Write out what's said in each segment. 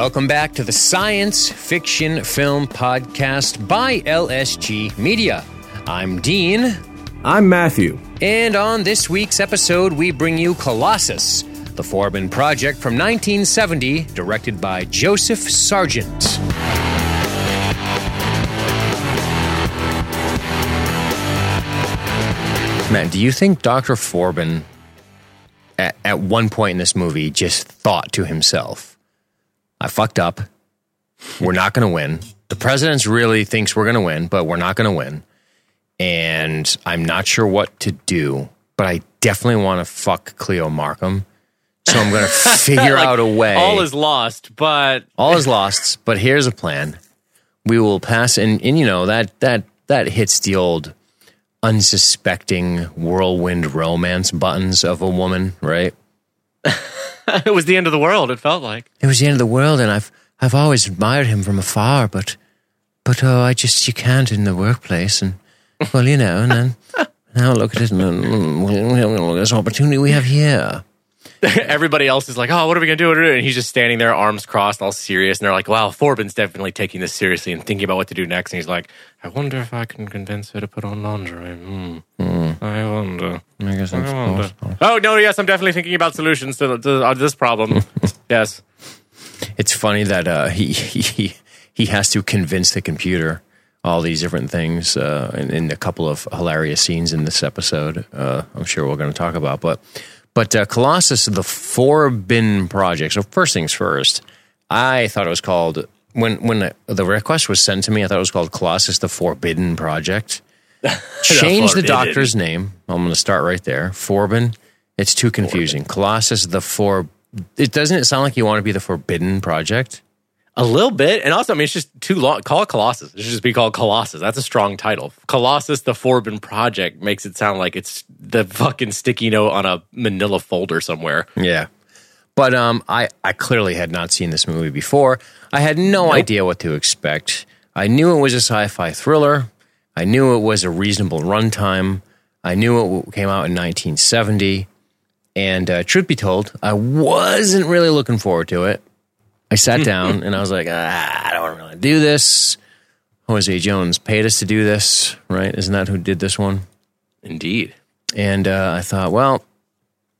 Welcome back to the Science Fiction Film Podcast by LSG Media. I'm Dean. I'm Matthew. And on this week's episode, we bring you Colossus, the Forbin project from 1970, directed by Joseph Sargent. Man, do you think Dr. Forbin, at, at one point in this movie, just thought to himself, I fucked up. We're not going to win. The president really thinks we're going to win, but we're not going to win. And I'm not sure what to do, but I definitely want to fuck Cleo Markham. So I'm going to figure Like, out a way. All is lost, but All is lost, but here's a plan. We will pass, and, and you know that that that hits the old unsuspecting whirlwind romance buttons of a woman, right? it was the end of the world. It felt like. It was the end of the world, and I've I've always admired him from afar, but but oh, I just you can't in the workplace, and well, you know, and then now look at it, and well, this opportunity we have here. Everybody else is like, "Oh, what are we gonna do?" What are we gonna? And he's just standing there, arms crossed, all serious. And they're like, "Wow, Forbin's definitely taking this seriously and thinking about what to do next." And he's like, "I wonder if I can convince her to put on lingerie." Hmm. I wonder. I guess I wonder. Oh no! Yes, I'm definitely thinking about solutions to, to uh, this problem. yes. It's funny that uh, he he he has to convince the computer all these different things uh, in, in a couple of hilarious scenes in this episode. Uh, I'm sure we're going to talk about, but but uh, Colossus, the Forbin project. So first things first, I thought it was called when when the, the request was sent to me. I thought it was called Colossus, the Forbidden Project. Change the Forbidden. doctor's name. I'm going to start right there. Forbin. It's too confusing. Colossus, the For. It doesn't it sound like you want to be the Forbidden Project? A little bit, and also, I mean, it's just too long. Call it Colossus. It should just be called Colossus. That's a strong title. Colossus, the Forbin Project, makes it sound like it's the fucking sticky note on a Manila folder somewhere. Yeah. But um, I, I clearly had not seen this movie before. I had no idea what to expect. I knew it was a sci fi thriller. I knew it was a reasonable runtime. I knew it came out in 1970. And uh, truth be told, I wasn't really looking forward to it. I sat down and I was like, ah, I don't want to really do this. Jose Jones paid us to do this, right? Isn't that who did this one? Indeed. And uh, I thought, well,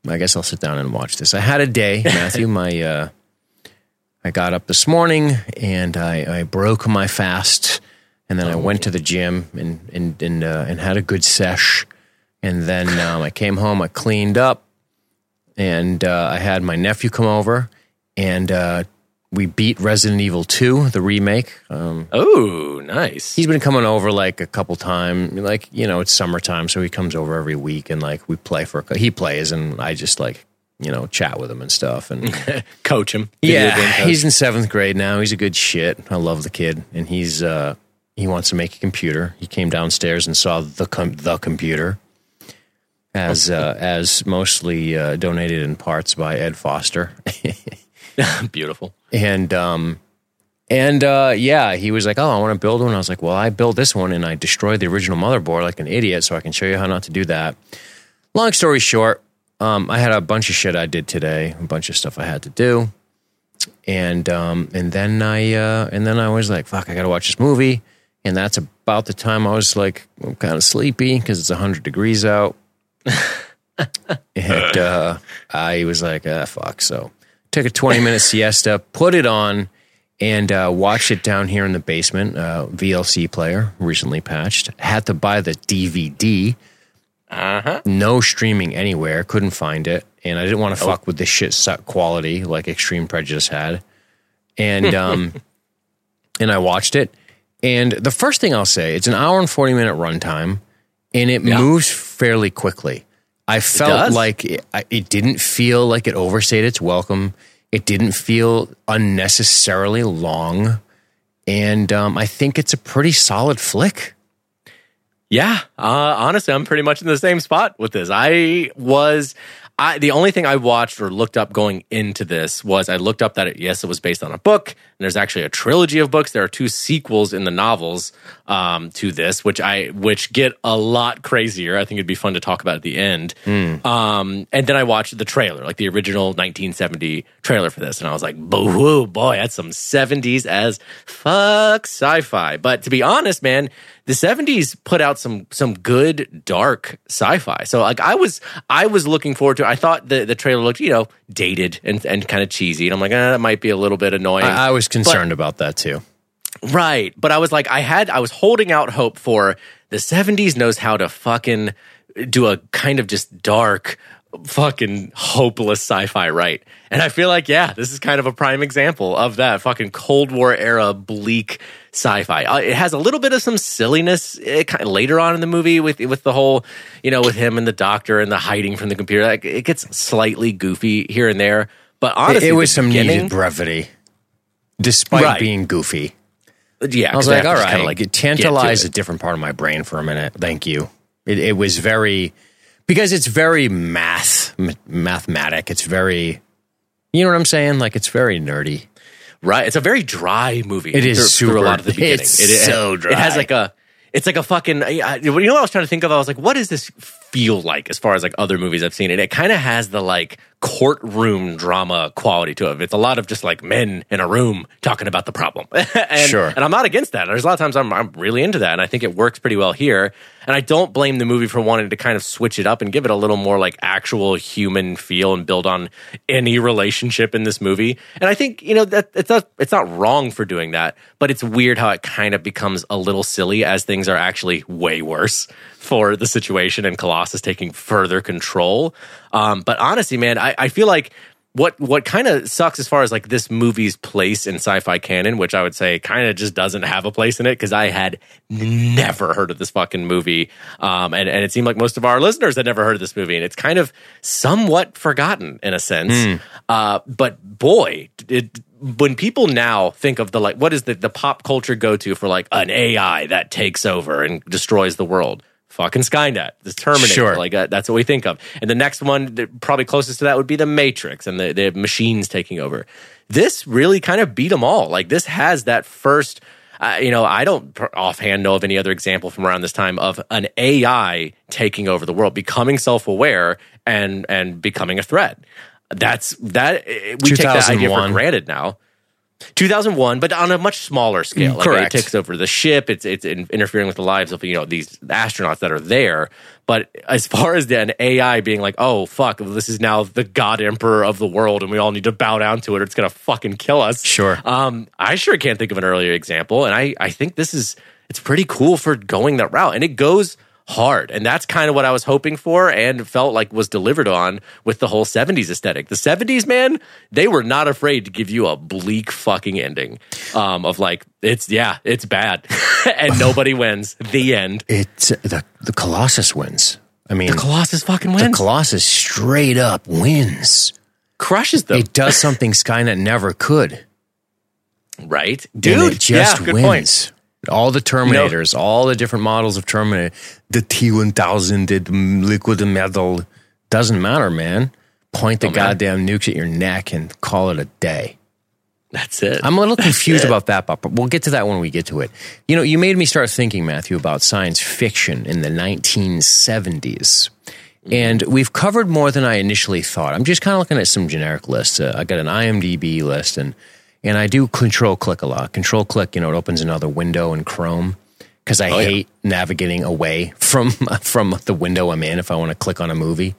I guess I'll sit down and watch this. I had a day, Matthew. my uh, I got up this morning and I, I broke my fast, and then I went to the gym and and and, uh, and had a good sesh. And then um, I came home, I cleaned up, and uh, I had my nephew come over, and uh, we beat Resident Evil Two, the remake. Um, Oh, nice. he's been coming over like a couple times like you know it's summertime so he comes over every week and like we play for a, he plays and i just like you know chat with him and stuff and coach him. Yeah coach. he's in seventh grade now he's a good shit i love the kid and he's uh he wants to make a computer he came downstairs and saw the com- the computer as uh, as mostly uh, donated in parts by ed foster beautiful. and um and uh yeah he was like oh i want to build one i was like well i built this one and i destroyed the original motherboard like an idiot so i can show you how not to do that long story short um i had a bunch of shit i did today a bunch of stuff i had to do and um and then i uh and then i was like fuck i gotta watch this movie and that's about the time i was like I'm kind of sleepy because it's 100 degrees out and uh, I was like, ah, fuck. So took a 20 minute siesta, put it on, and uh, watched it down here in the basement. Uh, VLC player, recently patched. Had to buy the DVD. Uh huh. No streaming anywhere. Couldn't find it. And I didn't want to fuck with the shit suck quality like Extreme Prejudice had. And, um, and I watched it. And the first thing I'll say, it's an hour and 40 minute runtime and it Yeah. moves fairly quickly. I felt does? like it, it didn't feel like it overstayed its welcome. It didn't feel unnecessarily long. And um, I think it's a pretty solid flick. Yeah. Uh, honestly, I'm pretty much in the same spot with this. I was, I the only thing I watched or looked up going into this was I looked up that it, yes, it was based on a book, and there's actually a trilogy of books. There are two sequels in the novels um, to this, which I which get a lot crazier. I think it'd be fun to talk about at the end. Um, and then I watched the trailer, like the original 1970 trailer for this, and I was like, "Boo, boy, that's some 70s as fuck sci-fi." But to be honest, man, the 70s put out some some good dark sci-fi. So like I was I was looking forward to. it. I thought the the trailer looked you know dated and and kind of cheesy, and I'm like, eh, that might be a little bit annoying. I, I was concerned about that too. Right. But I was like, I had, I was holding out hope for the 70s knows how to fucking do a kind of just dark, fucking hopeless sci fi right. And I feel like, yeah, this is kind of a prime example of that fucking Cold War era bleak sci fi. Uh, it has a little bit of some silliness uh, kind of later on in the movie with, with the whole, you know, with him and the doctor and the hiding from the computer. Like, it gets slightly goofy here and there. But It, honestly, it was some needed brevity, despite Right. being goofy. Yeah, I was like, all right, like it tantalized a different part of my brain for a minute. Thank you. It, it was very because it's very math m- mathematic. It's very, you know what I'm saying? Like it's very nerdy. Right. It's a very dry movie. It is through, through a lot of the beginning. it's it, it- so It has like a. It's like a fucking. You know what I was trying to think of? I was like, what is this feel like as far as like other movies I've seen? And it kind of has the like courtroom drama quality to it. It's a lot of just like men in a room talking about the problem. and, Sure. And I'm not against that. There's a lot of times I'm, I'm really into that. And I think it works pretty well here. And I don't blame the movie for wanting to kind of switch it up and give it a little more like actual human feel and build on any relationship in this movie. And I think, you know, that it's not it's not wrong for doing that, but it's weird how it kind of becomes a little silly as things are actually way worse for the situation and Colossus taking further control. Um, but honestly, man, I, I feel like what what kind of sucks as far as like this movie's place in sci-fi canon, which I would say kind of just doesn't have a place in it because I had never heard of this fucking movie, um, and and it seemed like most of our listeners had never heard of this movie, and it's kind of somewhat forgotten in a sense. Uh, but boy, it, when people now think of the like, what is the the pop culture go to for like an AI that takes over and destroys the world? Fucking Skynet, the Terminator, Sure. like uh, that's what we think of. And the next one, that probably closest to that, would be the Matrix and the, the machines taking over. This really kind of beat them all. Like this has that first, uh, you know, I don't offhand know of any other example from around this time of an AI taking over the world, becoming self-aware and and becoming a threat. That's that eh, we take that idea for granted now. 2001, but on a much smaller scale. Like Correct. it takes over the ship. It's it's in- interfering with the lives of you know these astronauts that are there. But as far as the, an AI being like, oh fuck, this is now the god emperor of the world, and we all need to bow down to it, or it's gonna fucking kill us. Sure. Um, I sure can't think of an earlier example, and I I think this is it's pretty cool for going that route, and it goes hard, and that's kind of what I was hoping for, and felt like was delivered on with the whole '70s aesthetic. The '70s, man, they were not afraid to give you a bleak fucking ending, um, of like it's yeah, it's bad, and nobody wins. The end. It's the the Colossus wins. I mean, the Colossus fucking wins. the Colossus straight up wins. crushes them, It does something Skynet never could. right, dude? it just yeah, good wins. point. All the Terminators, all the different models of Terminator, the T one thousand, the liquid metal, doesn't matter, man. Point the matter. goddamn nukes at your neck and call it a day. That's it. I'm a little confused about that, but we'll get to that when we get to it. You know, you made me start thinking, Matthew, about science fiction in the 1970s. And we've covered more than I initially thought. I'm just kind of looking at some generic lists. Uh, I got an IMDb list, and and I do control click a lot. Control click, you know, it opens another window in Chrome because I Oh, yeah. hate navigating away from from the window I'm in if I want to click on a movie.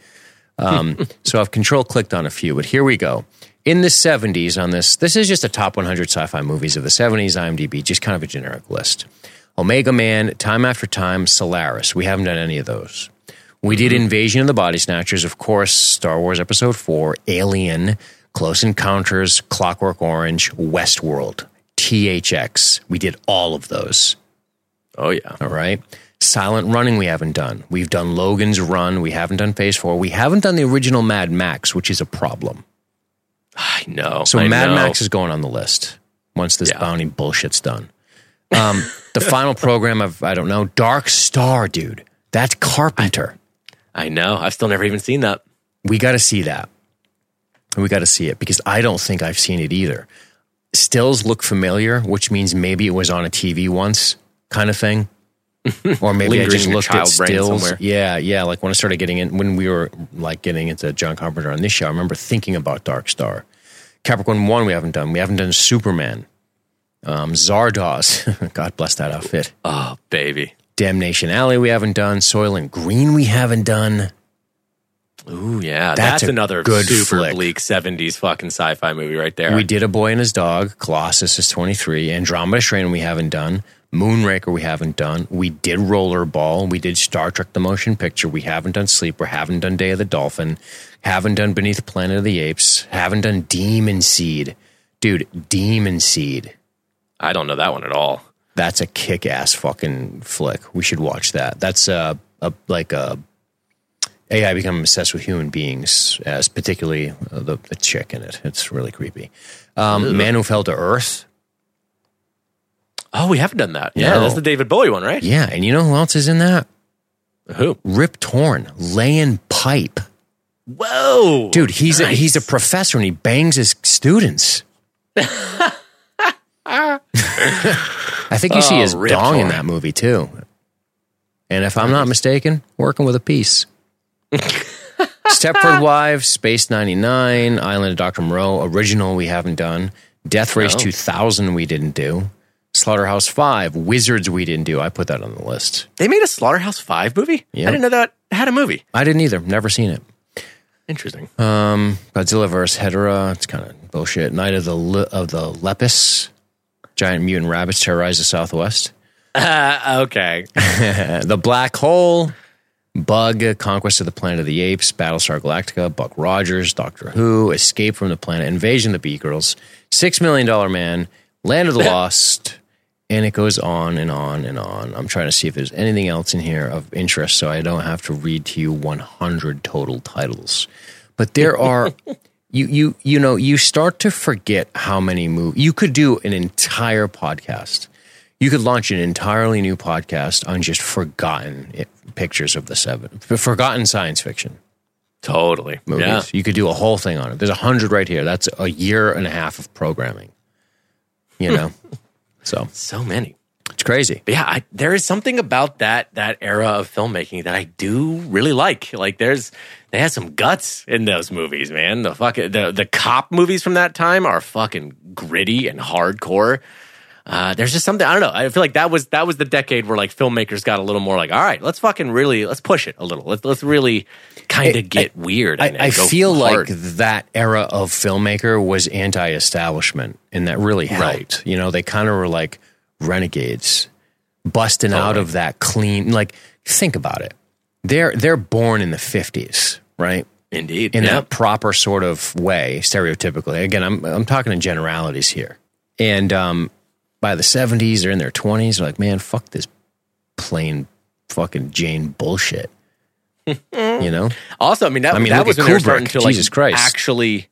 Um, so I've control clicked on a few, but here we go. In the 70s, on this, this is just a top 100 sci fi movies of the 70s, IMDb, just kind of a generic list. Omega Man, Time After Time, Solaris. We haven't done any of those. We did Invasion of the Body Snatchers, of course, Star Wars Episode 4, Alien, Close Encounters, Clockwork Orange, Westworld, THX. We did all of those. oh yeah, All right. Silent Running, we haven't done. We've done Logan's Run. We haven't done Phase 4. We haven't done the original Mad Max, which is a problem. I know. So I Mad know. Max is going on the list once this Yeah. bounty bullshit's done. Um, the final program of, I don't know, Dark Star, dude. That's Carpenter. I know. I've still never even seen that. we got to see that. We got to see it because I don't think I've seen it either. Stills look familiar, which means maybe it was on a TV once, kind of thing. Or maybe I just looked at stills. Yeah, yeah. Like when I started getting in, when we were like getting into John Carpenter on this show, I remember thinking about Dark Star. Capricorn One, we haven't done. We haven't done Superman. Um, Zardoz, God bless that outfit. Oh, baby. Damnation Alley, we haven't done. Soylent Green, we haven't done. Ooh, yeah. That's That's, another good super flick. bleak 70s fucking sci fi movie right there. We did A Boy and His Dog. Colossus is 23. Andromeda Strain, we haven't done. Moonraker, we haven't done. We did Rollerball. We did Star Trek The Motion Picture. We haven't done Sleeper. Haven't done Day of the Dolphin. Haven't done Beneath Planet of the Apes. Haven't done Demon Seed. Dude, Demon Seed. I don't know that one at all. That's a kick ass fucking flick. We should watch that. That's uh, a like a AI becoming obsessed with human beings, as particularly uh, the, the chick in it. It's really creepy. Um, Man Who Fell to Earth. Oh, we haven't done that. Yeah, No. that's the David Bowie one, right? Yeah, and you know who else is in that? Who? Rip Torn, laying pipe. Whoa. Dude, he's a, he's a professor and he bangs his students. I think you see Oh, his Rip dong in Torn. that movie too. And if I'm not mistaken, working with a piece. Stepford Wives, Space 99, Island of Dr. Moreau, original we haven't done. Death Race No. 2000 we didn't do. Slaughterhouse 5, Wizards we didn't do. I put that on the list. They made a Slaughterhouse 5 movie? Yeah. I didn't know that had a movie. I didn't either. Never seen it. Interesting. Godzilla vs. Hedorah. It's kind of bullshit. Night of the Le- of the Lepus. Giant mutant rabbits terrorize the Southwest. Uh, okay. the Black Hole. Bug. Conquest of the Planet of the Apes. Battlestar Galactica. Buck Rogers. Doctor Who. Escape from the Planet. Invasion of the Bee Girls. Six Million Dollar Man. Land of the Lost. And it goes on and on and on. I'm trying to see if there's anything else in here of interest so I don't have to read to you 100 total titles. But there are you you you know, you start to forget how many movies you could do an entire podcast. You could launch an entirely new podcast on just forgotten pictures of the seven, forgotten science fiction Totally. movies. Yeah. You could do a whole thing on it. There's a hundred right here. That's a year and a half of programming. You know, so So many. it's crazy. But yeah, I, there is something about that that era of filmmaking that I do really like. Like, there's they had some guts in those movies, man. The fucking the the cop movies from that time are fucking gritty and hardcore. Uh, there's just something I don't know. I feel like that was that was the decade where like filmmakers got a little more like, all right, let's fucking really let's push it a little. Let's let's really kind of get weird. I, and- I and go feel hard. like that era of filmmaker was anti-establishment, and that really helped. Right. You know, they kind of were like renegades, busting out Totally. of that clean. Like, think about it. They're they're born in the fifties, right? indeed in yeah. that proper sort of way, stereotypically. Again, I'm I'm talking in generalities here. And um, by the 70s, they're in their 20s. They're like, man, fuck this plain fucking Jane bullshit. you know, Also, I mean that, I mean, that was Kubrick. starting to like Jesus Christ. actually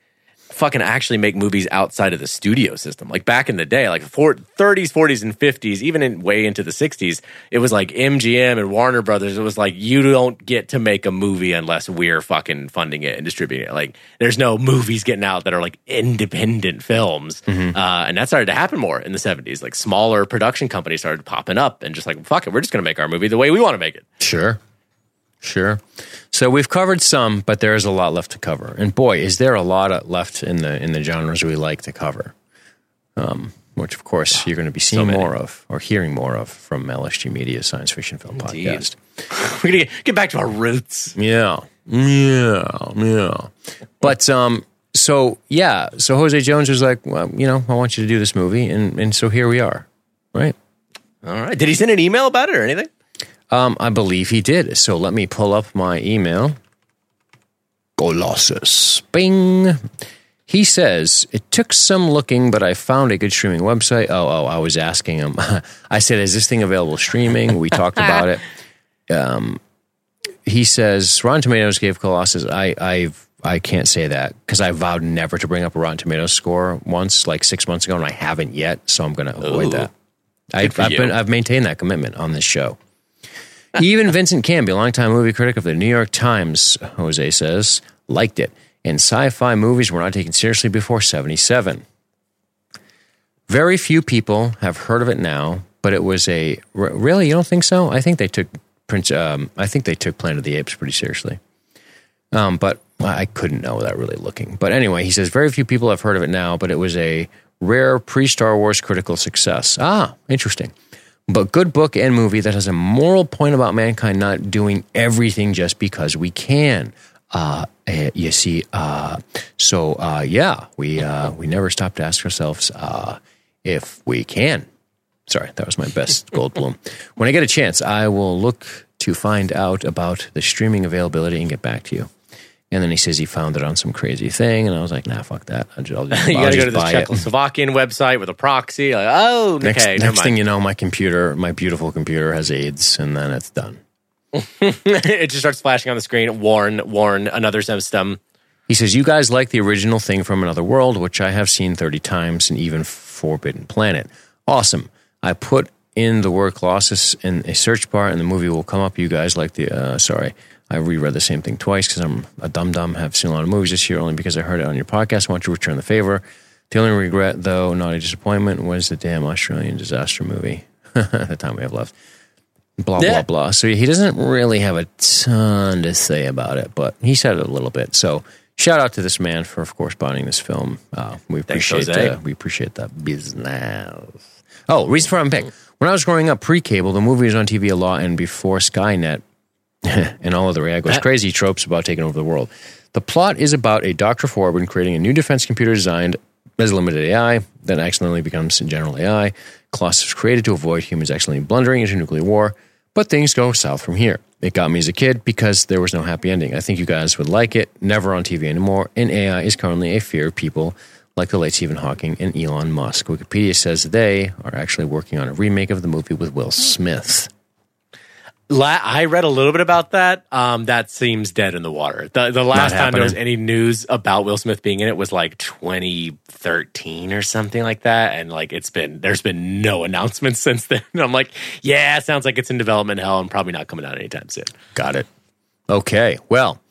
fucking actually make movies outside of the studio system. Like back in the day, like four, 30s, 40s, and 50s, even in way into the 60s, it was like MGM and Warner Brothers. It was like you don't get to make a movie unless we're fucking funding it and distributing it. Like there's no movies getting out that are like independent films, Mm-hmm. uh, and that started to happen more in the 70s. Like smaller production companies started popping up and just like fuck it, we're just gonna make our movie the way we want to make it. sure, sure. So we've covered some, but there is a lot left to cover. And boy, is there a lot left in the in the genres we like to cover. Um, which of course you're going to be seeing many. more of or hearing more of from LSG Media Science Fiction Film Indeed. Podcast. We're gonna get, get back to our roots. Yeah. Yeah. Yeah. But um so yeah, so Jose Jones was like, well, you know, I want you to do this movie and and so here we are. Right? All right. Did he send an email about it or anything? Um I believe he did. So let me pull up my email. Colossus. Bing. He says, it took some looking, but I found a good streaming website. Oh, oh, I was asking him. I said, is this thing available streaming? We talked about it. Um, he says, Rotten Tomatoes gave Colossus. I, I've, I can't say that because I vowed never to bring up a Rotten Tomatoes score once, like six months ago, and I haven't yet. So I'm going to avoid Ooh. that. I, I've, been, I've maintained that commitment on this show. Even Vincent Canby, longtime movie critic of the New York Times, Jose says, liked it. And sci fi movies were not taken seriously before 77. Very few people have heard of it now, but it was a. Really? You don't think so? I think they took Prince. Um, I think they took Planet of the Apes pretty seriously. Um, but I couldn't know without really looking. But anyway, he says very few people have heard of it now, but it was a rare pre Star Wars critical success. Ah, interesting. But good book and movie that has a moral point about mankind not doing everything just because we can. Uh, eh, you see, uh, so uh, yeah, we uh, we never stop to ask ourselves uh, if we can. Sorry, that was my best Goldblum. When I get a chance, I will look to find out about the streaming availability and get back to you. And then he says he found it on some crazy thing, and I was like, "Nah, fuck that. I'll just, I'll just, you got to go to it." Czechoslovakian website with a proxy. Like, oh, Next, okay, never next mind. thing you know, my computer, my beautiful computer, has AIDS, and then it's done. it just starts flashing on the screen. Warn, warn, another system. He says, You guys like the original thing from another world, which I have seen 30 times, and even Forbidden Planet. Awesome. I put in the word Colossus in a search bar, and the movie will come up. You guys like the, uh, sorry, I reread the same thing twice because I'm a dumb dumb. have seen a lot of movies this year only because I heard it on your podcast. I want to return the favor. The only regret, though, not a disappointment, was the damn Australian disaster movie. the time we have left. Blah, Yeah. blah, blah. So he doesn't really have a ton to say about it, but he said it a little bit. So shout out to this man for, of course, buying this film. Uh, we Thanks, appreciate uh, we appreciate that business. Oh, reason for unpick. When I was growing up pre-cable, the movie was on TV a lot, and before Skynet and all of the Reago's crazy tropes about taking over the world. The plot is about a Dr. Forbin creating a new defense computer designed as limited AI then accidentally becomes general AI. Colossus created to avoid humans accidentally blundering into nuclear war, but things go south from here. It got me as a kid because there was no happy ending. I think you guys would like it. Never on TV anymore. And AI is currently a fear of people like the late Stephen Hawking and Elon Musk. Wikipedia says they are actually working on a remake of the movie with Will Smith. La- I read a little bit about that. Um, that seems dead in the water. The, the last time there was any news about Will Smith being in it was like 2013 or something like that, and like it's been there's been no announcements since then. And I'm like, yeah, sounds like it's in development hell and probably not coming out anytime soon. Got it. Okay. Well,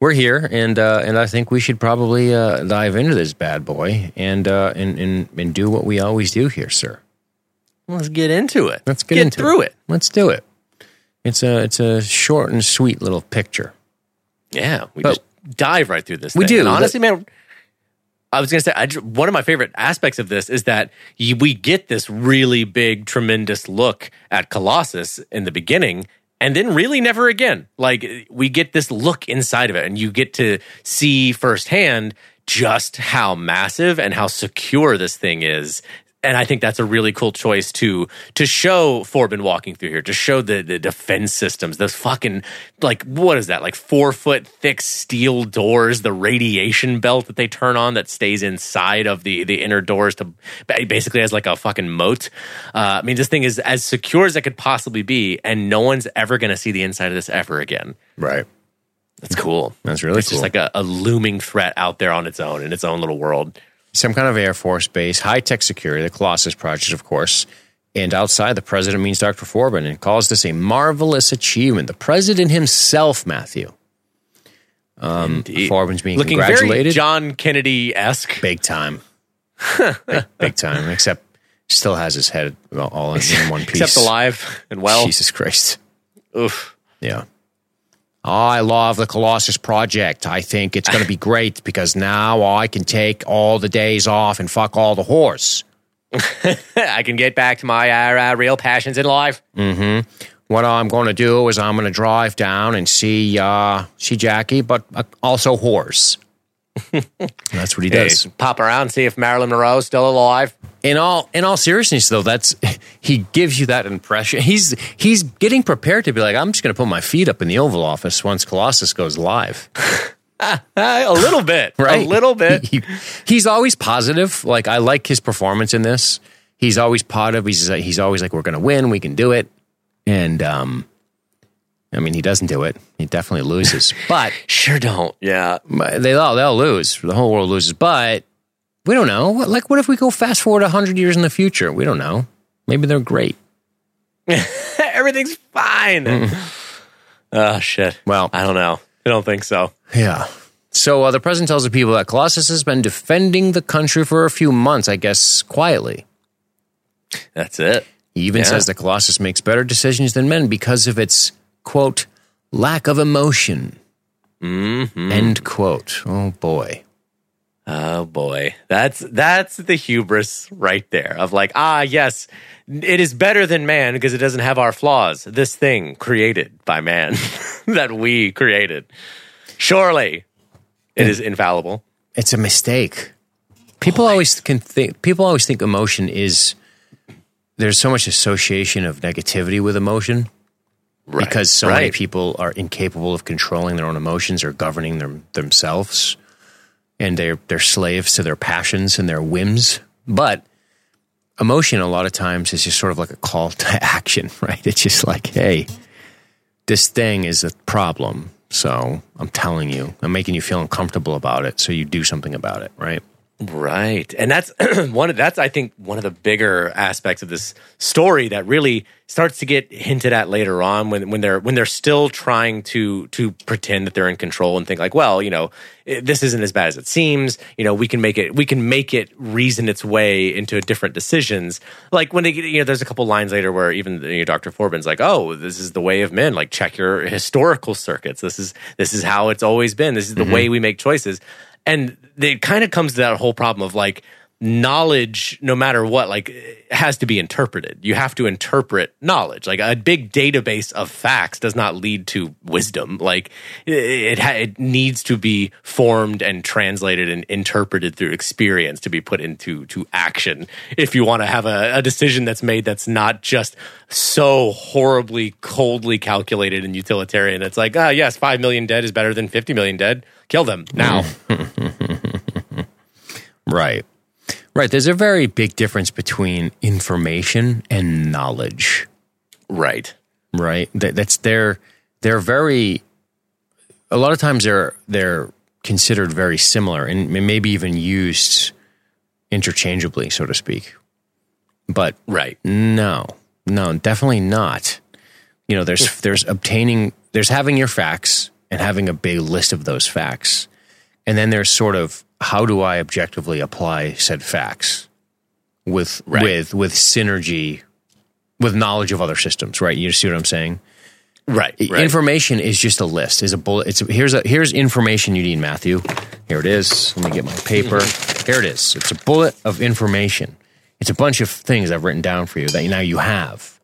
we're here, and uh, and I think we should probably uh, dive into this bad boy and uh, and, and and do what we always do here, sir. Let's get into it. Let's get, get into through it. Let's do it. It's a it's a short and sweet little picture. Yeah, we But- just dive right through this. We thing. do. And honestly, man. I was going to say, I, one of my favorite aspects of this is that you, we get this really big, tremendous look at Colossus in the beginning, and then really never again. Like we get this look inside of it, and you get to see firsthand just how massive and how secure this thing is. And I think that's a really cool choice to to show Forbin walking through here, to show the the defense systems, those fucking like what is that like four foot thick steel doors, the radiation belt that they turn on that stays inside of the the inner doors to basically as like a fucking moat. Uh, I mean, this thing is as secure as it could possibly be, and no one's ever going to see the inside of this ever again. Right. That's cool. That's really cool. It's cool. just like a, a looming threat out there on its own in its own little world. Some kind of Air Force base, high tech security, the Colossus Project, of course. And outside, the president means Dr. Forbin and calls this a marvelous achievement. The president himself, Matthew. Um, Indeed. Forbin's being Looking very congratulated. John Kennedy esque. big time. big, big time. Except still has his head all in, in one piece. Except alive and well. Jesus Christ. Oof. Yeah. I love the Colossus project. I think it's going to be great because now I can take all the days off and fuck all the whores. I can get back to my uh, uh, real passions in life. What I'm going to do is I'm going to drive down and see uh, see Jackie, but uh, also whores. That's what he does. Hey, pop around, see if Marilyn Monroe's still alive. in all in all seriousness though that's he gives you that impression. He's he's getting prepared to be like i'm just going to put my feet up in the oval office once colossus goes live. A little bit, right? A little bit. He- he's always positive. Like i like his performance in this. He's always positive. He's he's always like we're going to win. We can do it. And um i mean he doesn't do it he definitely loses but Sure don't. Yeah. they all they'll lose the whole world loses but we don't know like what if we go fast forward 100 years in the future we don't know maybe they're great Everything's fine. Oh, shit. Well- I don't know. I don't think so. Yeah. So uh, the president tells the people that Colossus has been defending the country for a few months, I guess quietly. That's it. He even Yeah. says that Colossus makes better decisions than men because of its, quote, lack of emotion. Mm-hmm. End quote. Oh boy. Oh boy, that's that's the hubris right there of like, ah, yes, it is better than man because it doesn't have our flaws. This thing created by man that we created, surely it is infallible. It's a mistake. People always can think. People always think emotion is. There's so much association of negativity with emotion Right. because so many people are incapable of controlling their own emotions or governing them themselves, and they're they're slaves to their passions and their whims. But emotion, a lot of times, is just sort of like a call to action, right? It's just like, hey, this thing is a problem. So I'm telling you, I'm making you feel uncomfortable about it. So you do something about it, right? Right. And that's one of that's I think one of the bigger aspects of this story that really starts to get hinted at later on when when they're when they're still trying to to pretend that they're in control and think like, well, you know, this isn't as bad as it seems. You know, we can make it we can make it reason its way into different decisions. Like when they you know, there's a couple lines later where even you know, Dr. Forbin's like, "Oh, this is the way of men. Like check your historical circuits. This is this is how it's always been. This is the mm-hmm. way we make choices." And it kind of comes to that whole problem of like knowledge no matter what like has to be interpreted. You have to interpret knowledge. Like a big database of facts does not lead to wisdom. Like it, it needs to be formed and translated and interpreted through experience to be put into to action. If you want to have a, a decision that's made that's not just so horribly coldly calculated and utilitarian it's like ah yes 5 million dead is better than 50 million dead. Kill them now Right. Right. There's a very big difference between information and knowledge. right Right. That, that's they're they're very. A lot of times they're they're considered very similar and maybe even used interchangeably, so to speak. But right no, no, definitely not. You know, there's hmm. there's obtaining there's having your facts and having a big list of those facts. And then there's sort of how do I objectively apply said facts with Right. with with synergy with knowledge of other systems, right? You see what I'm saying? right right Information is just a list. Is a bullet. It's a, here's a here's information you need, Matthew. Here it is. Let me get my paper. Here it is. It's a bullet of information. It's a bunch of things I've written down for you that now you have.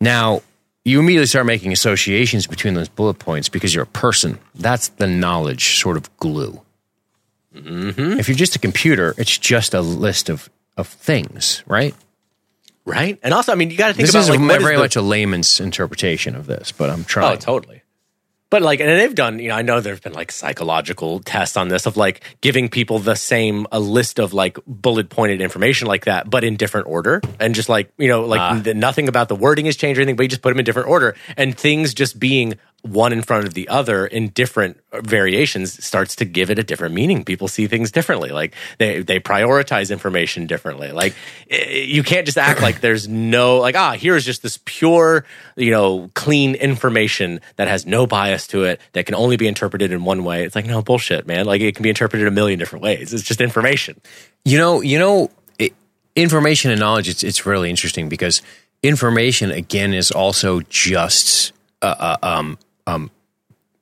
Now you immediately start making associations between those bullet points because you're a person. That's the knowledge sort of glue. Mm-hmm. If you're just a computer, it's just a list of of things, right? right? And also i mean you got to think This about is like a- what is very the- much a layman's interpretation of this, but I'm trying. oh totally. But like and they've done you know i know there've been like psychological tests on this of like giving people the same a list of like bullet pointed information like that but in different order. And just like you know like ah. th- nothing about the wording has changed or anything but you just put them in different order. And things just being one in front of the other in different variations starts to give it a different meaning. People see things differently. Like they they prioritize information differently. Like eh, you can't just act like there's no like ah here's just this pure you know clean information that has no bias to it that can only be interpreted in one way. It's like no bullshit man. Like it can be interpreted a million different ways. It's just information. You know, you know, it, information and knowledge. It's it's really interesting because information again is also just uh, uh, um um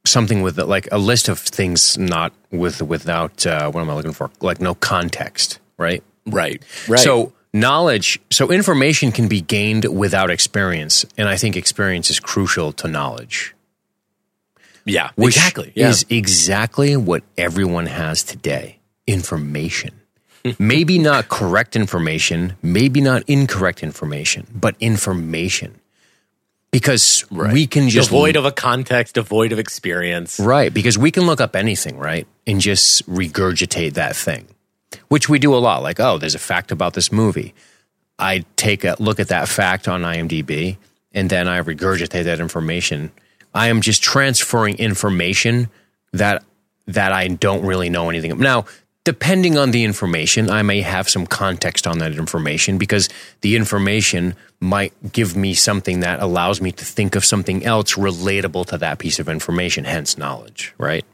something with like a list of things not with without uh, what am I looking for? Like no context, right? right right So knowledge, so information can be gained without experience, and I think experience is crucial to knowledge. yeah which exactly yeah. is exactly what everyone has today information. maybe not correct information, maybe not incorrect information, but information. Because we can just devoid of a context devoid of experience Right, because we can look up anything, right? And just regurgitate that thing, which we do a lot. Like, oh, there's a fact about this movie. I take a look at that fact on IMDb and then I regurgitate that information. I am just transferring information that that I don't really know anything. Now, depending on the information, I may have some context on that information because the information might give me something that allows me to think of something else relatable to that piece of information, hence knowledge, right?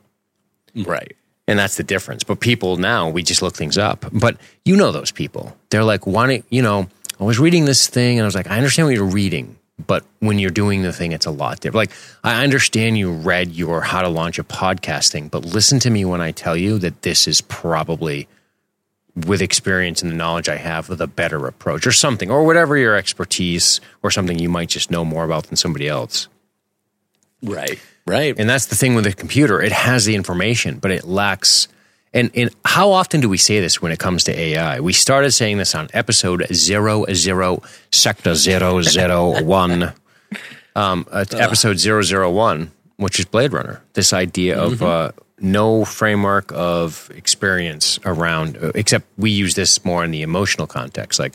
Mm-hmm. right And that's the difference. But people now, we just look things up. But you know those people. They're like, why don't, you know, I was reading this thing and I was like, I understand what you're reading, but when you're doing the thing, it's a lot different. Like, I understand you read your how to launch a podcast thing, but listen to me when I tell you that this is probably with experience and the knowledge I have with a better approach or something, or whatever your expertise or something you might just know more about than somebody else. Right. Right. And that's the thing with a computer. It has the information, but it lacks. And, and how often do we say this when it comes to AI? We started saying this on episode zero zero sector zero zero one, um, uh, episode zero zero one, which is Blade Runner. This idea of uh, no framework of experience around, uh, except we use this more in the emotional context. Like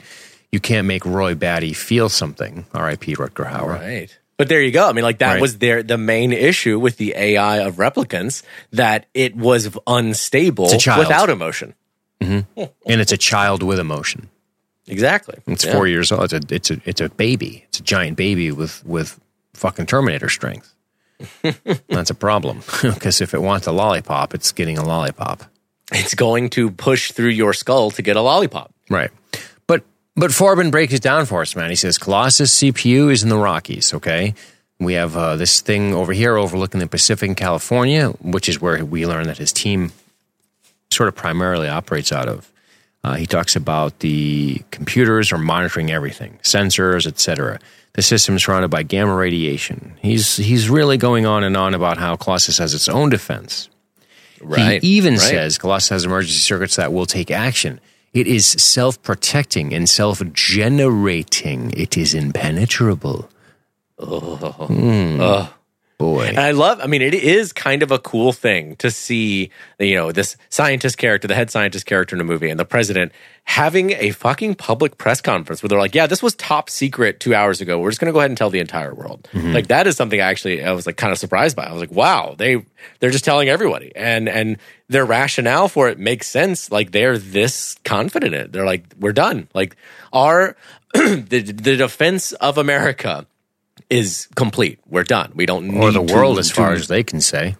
you can't make Roy Batty feel something. R.I.P. Rutger Hauer. Right. But there you go. I mean, like that Right. was their the main issue with the AI of replicants that it was unstable It's a child. without emotion. Mm-hmm. and it's a child with emotion. Exactly. It's Yeah. four years old. It's a it's a it's a baby. It's a giant baby with with fucking Terminator strength. That's a problem because if it wants a lollipop, it's getting a lollipop. It's going to push through your skull to get a lollipop. Right. But Forbin breaks it down for us, man. He says Colossus CPU is in the Rockies. Okay. We have uh, this thing over here overlooking the Pacific in California, which is where we learn that his team sort of primarily operates out of. Uh, he talks about the computers are monitoring everything, sensors, etc. The system is surrounded by gamma radiation. He's he's really going on and on about how Colossus has its own defense. Right. He even Right. says Colossus has emergency circuits that will take action. It is self protecting and self generating. It is impenetrable. Ugh. Boy. And I love, I mean, it is kind of a cool thing to see, you know, this scientist character, the head scientist character in a movie, and the president having a fucking public press conference where they're like, yeah, this was top secret two hours ago. We're just going to go ahead and tell the entire world. Mm-hmm. Like, that is something I actually, I was like kind of surprised by. I was like, wow, they, they're just telling everybody. And, and their rationale for it makes sense. Like, they're this confident in it. They're like, we're done. Like, our, the, the defense of America is complete. We're done. We don't need or the to- world, as far to- as they can say.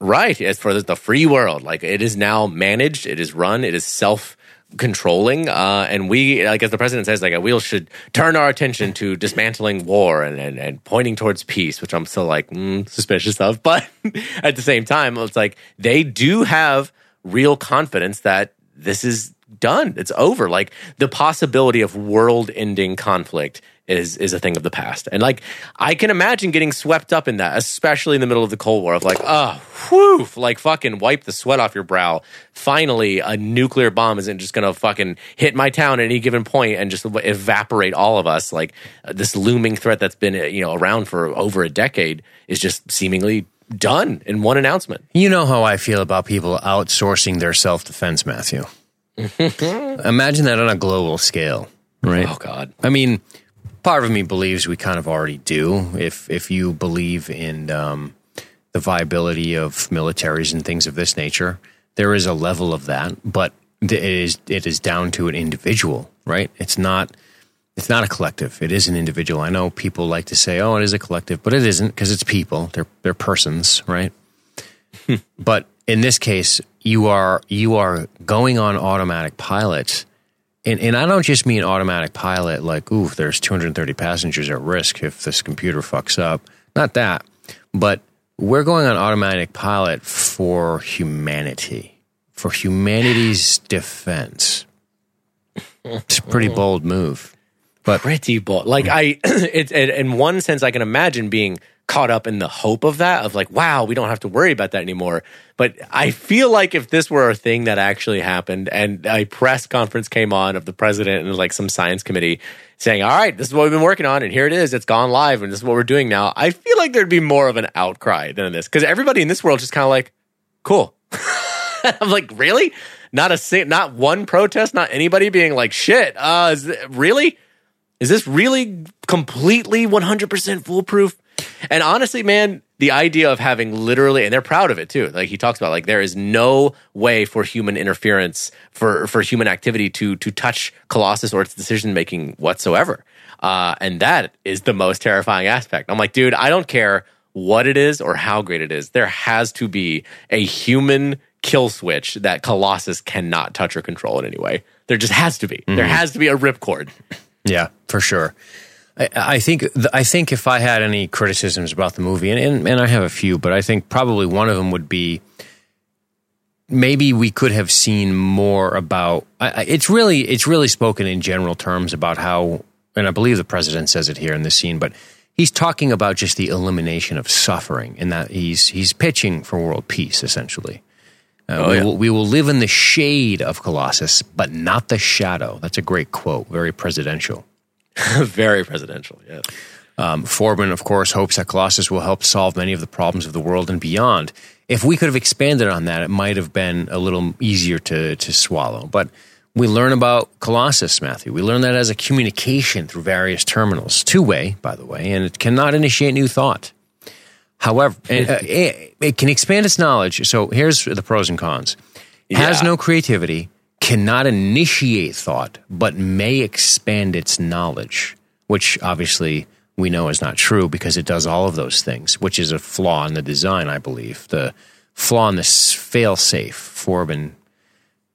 right. As for the, free world, like it is now managed, it is run, it is self controlling, uh, and we, like as the president says, like we should turn our attention to dismantling war and, and, and pointing towards peace, which I'm still like mm, suspicious of, but at the same time, it's like they do have real confidence that this is done. It's over. Like the possibility of world-ending conflict is is a thing of the past. And like I can imagine getting swept up in that, especially in the middle of the Cold War of like, oh, whew, like fucking wipe the sweat off your brow. Finally, a nuclear bomb isn't just gonna fucking hit my town at any given point and just evaporate all of us. Like this looming threat that's been you know around for over a decade is just seemingly done in one announcement. You know how I feel about people outsourcing their self defense, Matthew. Imagine that on a global scale, right? Oh God. I mean, part of me believes we kind of already do. If if you believe in um, the viability of militaries and things of this nature, there is a level of that, but it is it is down to an individual, right? It's not it's not a collective. It is an individual. I know people like to say, "Oh, it is a collective," but it isn't because it's people. They're they're persons, right? but in this case, you are you are going on automatic pilot and, and I don't just mean automatic pilot, like, ooh, there's 230 passengers at risk if this computer fucks up. Not that. But we're going on automatic pilot for humanity, for humanity's defense. It's a pretty bold move. But pretty bold. Like I, it's it, in one sense, I can imagine being caught up in the hope of that, of like, wow, we don't have to worry about that anymore. But I feel like if this were a thing that actually happened, and a press conference came on of the president and like some science committee saying, "All right, this is what we've been working on, and here it is, it's gone live, and this is what we're doing now," I feel like there'd be more of an outcry than this because everybody in this world just kind of like, cool. I'm like, really? Not a not one protest, not anybody being like, shit. Uh, is really? Is this really completely 100% foolproof? And honestly, man, the idea of having literally, and they're proud of it too. Like he talks about, like there is no way for human interference, for for human activity to to touch Colossus or its decision making whatsoever. Uh, and that is the most terrifying aspect. I'm like, dude, I don't care what it is or how great it is. There has to be a human kill switch that Colossus cannot touch or control in any way. There just has to be. Mm-hmm. There has to be a ripcord. Yeah, for sure. I, I think I think if I had any criticisms about the movie, and, and, and I have a few, but I think probably one of them would be maybe we could have seen more about. I, it's really it's really spoken in general terms about how, and I believe the president says it here in this scene, but he's talking about just the elimination of suffering, and that he's he's pitching for world peace essentially. Uh, Oh, we, yeah. will, we will live in the shade of Colossus, but not the shadow. That's a great quote, very presidential. Very presidential. Yeah. Um, Forbin, of course, hopes that Colossus will help solve many of the problems of the world and beyond. If we could have expanded on that, it might have been a little easier to, to swallow. But we learn about Colossus, Matthew. We learn that as a communication through various terminals, two way, by the way, and it cannot initiate new thought. However, and, uh, it, it can expand its knowledge. So here's the pros and cons. It has no creativity, cannot initiate thought, but may expand its knowledge, which obviously we know is not true because it does all of those things, which is a flaw in the design, I believe. The flaw in this fail safe, Forbin,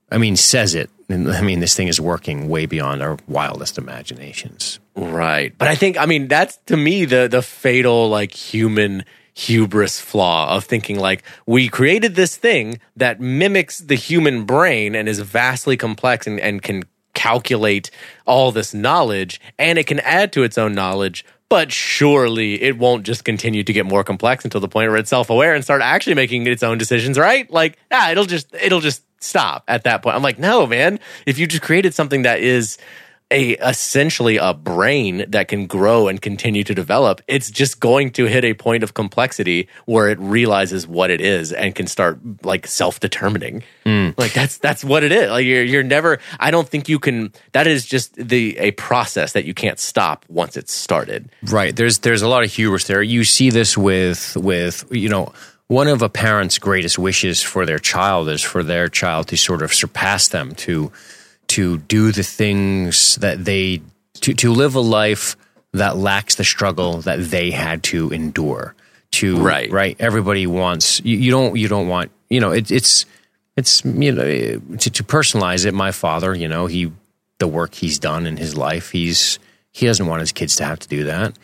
I mean, says it. I mean, this thing is working way beyond our wildest imaginations. Right. But I think I mean that's to me the the fatal like human hubris flaw of thinking like we created this thing that mimics the human brain and is vastly complex and, and can calculate all this knowledge and it can add to its own knowledge but surely it won't just continue to get more complex until the point where it's self-aware and start actually making its own decisions right? Like ah it'll just it'll just stop at that point. I'm like no man. If you just created something that is a essentially a brain that can grow and continue to develop. It's just going to hit a point of complexity where it realizes what it is and can start like self-determining. Hmm. Like that's that's what it is. Like you're you're never i don't think you can that is just the a process that you can't stop once it's started. Right. There's there's a lot of hubris there. You see this with with you know one of a parent's greatest wishes for their child is for their child to sort of surpass them to to do the things that they to to live a life that lacks the struggle that they had to endure. To Right. right. Everybody wants you, you don't you don't want you know it, it's it's you know to, to personalize it. My father, you know, he the work he's done in his life, he's he doesn't want his kids to have to do that.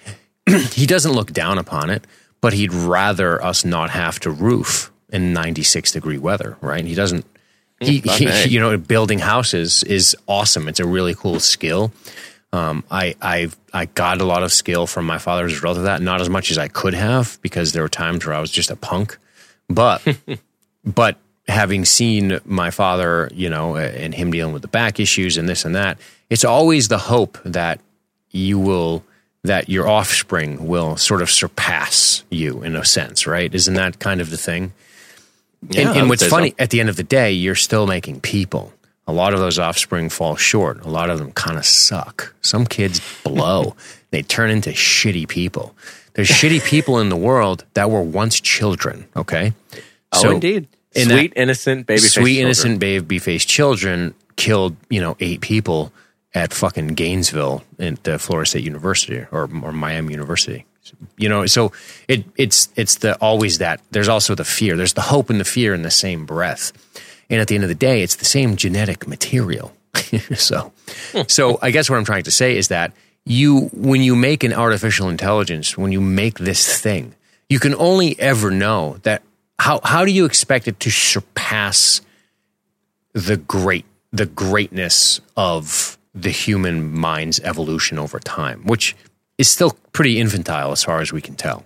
he doesn't look down upon it, but he'd rather us not have to roof in 96 degree weather, right? He doesn't. He, he you know, building houses is awesome. It's a really cool skill. Um, I I I got a lot of skill from my father as a result of that. Not as much as I could have because there were times where I was just a punk. But but having seen my father, you know, and him dealing with the back issues and this and that, it's always the hope that you will that your offspring will sort of surpass you in a sense, right? Isn't that kind of the thing? Yeah, and, and what's say so. funny, at the end of the day, you're still making people. A lot of those offspring fall short. A lot of them kind of suck. Some kids blow. they turn into shitty people. There's shitty people in the world that were once children. Okay. oh indeed in that- sweet innocent baby sweet innocent baby faced children killed you know eight people at fucking Gainesville at uh, Florida State University or or Miami University. You know, so it it's it's the always that. There's also the fear. There's the hope and the fear in the same breath. And at the end of the day, it's the same genetic material. so so I guess what I'm trying to say is that you when you make an artificial intelligence, when you make this thing, you can only ever know that how how do you expect it to surpass the great the greatness of the human mind's evolution over time, which is still pretty infantile as far as we can tell.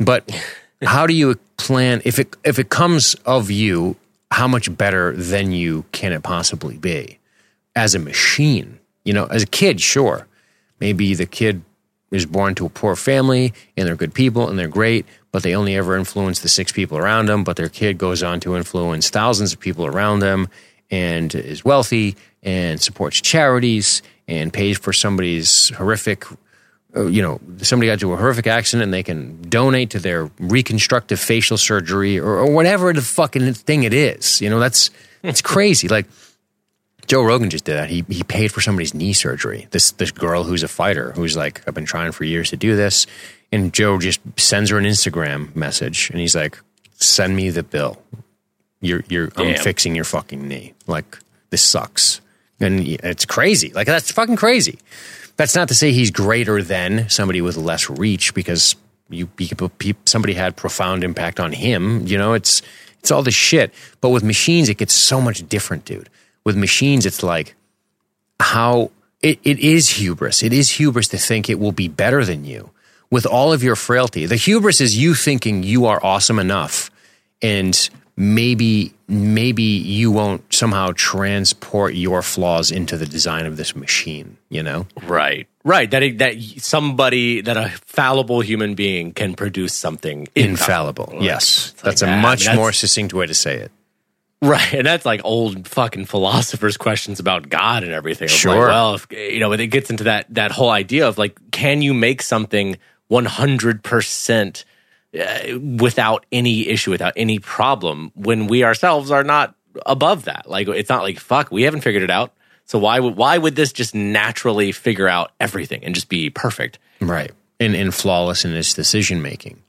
But how do you plan if it if it comes of you, how much better than you can it possibly be as a machine? You know, as a kid, sure. Maybe the kid is born to a poor family and they're good people and they're great, but they only ever influence the six people around them. But their kid goes on to influence thousands of people around them and is wealthy and supports charities and pays for somebody's horrific, Uh, you know, somebody got into a horrific accident and they can donate to their reconstructive facial surgery or, or whatever the fucking thing it is. You know, that's it's crazy. Like Joe Rogan just did that. He he paid for somebody's knee surgery. This this girl who's a fighter who's like, I've been trying for years to do this, and Joe just sends her an Instagram message, and he's like, send me the bill. You're you're I'm fixing your fucking knee. Like this sucks, and it's crazy. Like that's fucking crazy. That's not to say he's greater than somebody with less reach because you somebody had profound impact on him. You know, it's it's all this shit. But with machines, it gets so much different, dude. With machines, it's like how it, it is hubris. It is hubris to think it will be better than you with all of your frailty. The hubris is you thinking you are awesome enough and maybe maybe you won't somehow transport your flaws into the design of this machine, you know? Right. Right. That that somebody that a fallible human being can produce something Infallible. infallible. Yes. That's like, a much more succinct way to say it. Right, and that's like old fucking philosophers' questions about God and everything. Of like, Sure. well, if, you know, it gets into that that whole idea of like, can you make something one hundred percent uh, without any issue, without any problem, when we ourselves are not above that? Like, it's not like fuck, we haven't figured it out. So why would why would this just naturally figure out everything and just be perfect? Right. And, and flawless in its decision making.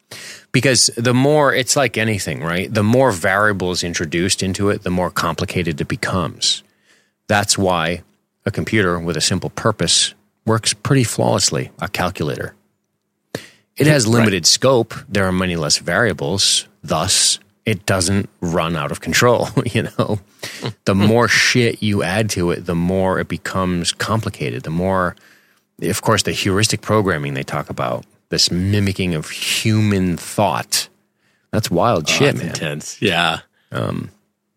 Because the more, it's like anything, right? The more variables introduced into it, the more complicated it becomes. That's why a computer with a simple purpose works pretty flawlessly, a calculator. It has limited scope. There are many less variables. Thus, it doesn't run out of control. You know, the hmm. more shit you add to it, the more it becomes complicated. The more, of course, the heuristic programming they talk about, this mimicking of human thought. That's wild oh, shit, That's man. intense. Yeah. Um,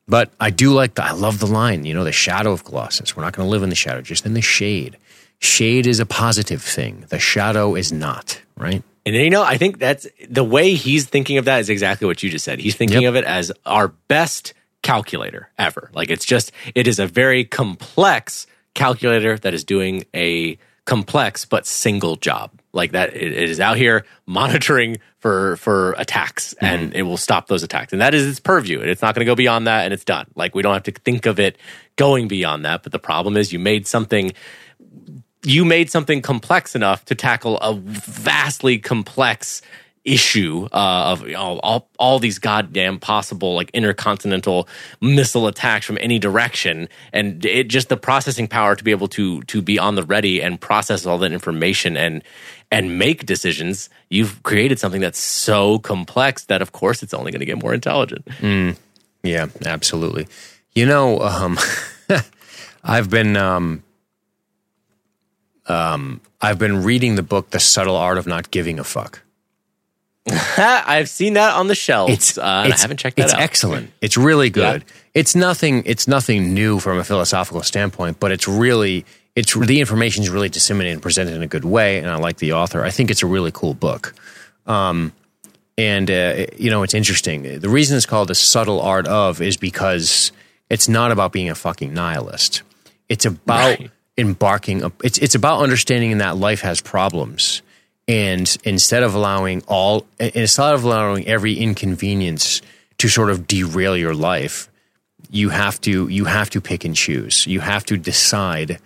but I do like the, I love the line, you know, the shadow of Colossus. We're not going to live in the shadow, just in the shade. Shade is a positive thing. The shadow is not, right? And you know, I think that's the way he's thinking of that is exactly what you just said. He's thinking Yep. of it as our best calculator ever. Like it's just, it is a very complex calculator that is doing a complex but single job. Like that, it, it is out here monitoring for for attacks, mm-hmm. and it will stop those attacks. And that is its purview. And it's not going to go beyond that, and it's done. Like we don't have to think of it going beyond that. But the problem is, you made something you made something complex enough to tackle a vastly complex issue uh, of you know, all, all these goddamn possible like intercontinental missile attacks from any direction. And it just the processing power to be able to to be on the ready and process all that information and and make decisions you've created something that's so complex that of course it's only going to get more intelligent. Yeah, absolutely. You know, um, I've been um, um, I've been reading the book "The Subtle Art of Not Giving a Fuck." i've seen that on the shelves It's, uh, and i haven't checked that It's out excellent. It's really good. It's nothing. It's nothing new from a philosophical standpoint, but it's really it's the information is really disseminated and presented in a good way, and I like the author. I think it's a really cool book. Um, and uh, you know, it's interesting. The reason it's called the subtle art of is because it's not about being a fucking nihilist. It's about Right. Embarking. Up, it's it's about understanding that life has problems, and instead of allowing all, instead of allowing every inconvenience to sort of derail your life, you have to you have to pick and choose. You have to decide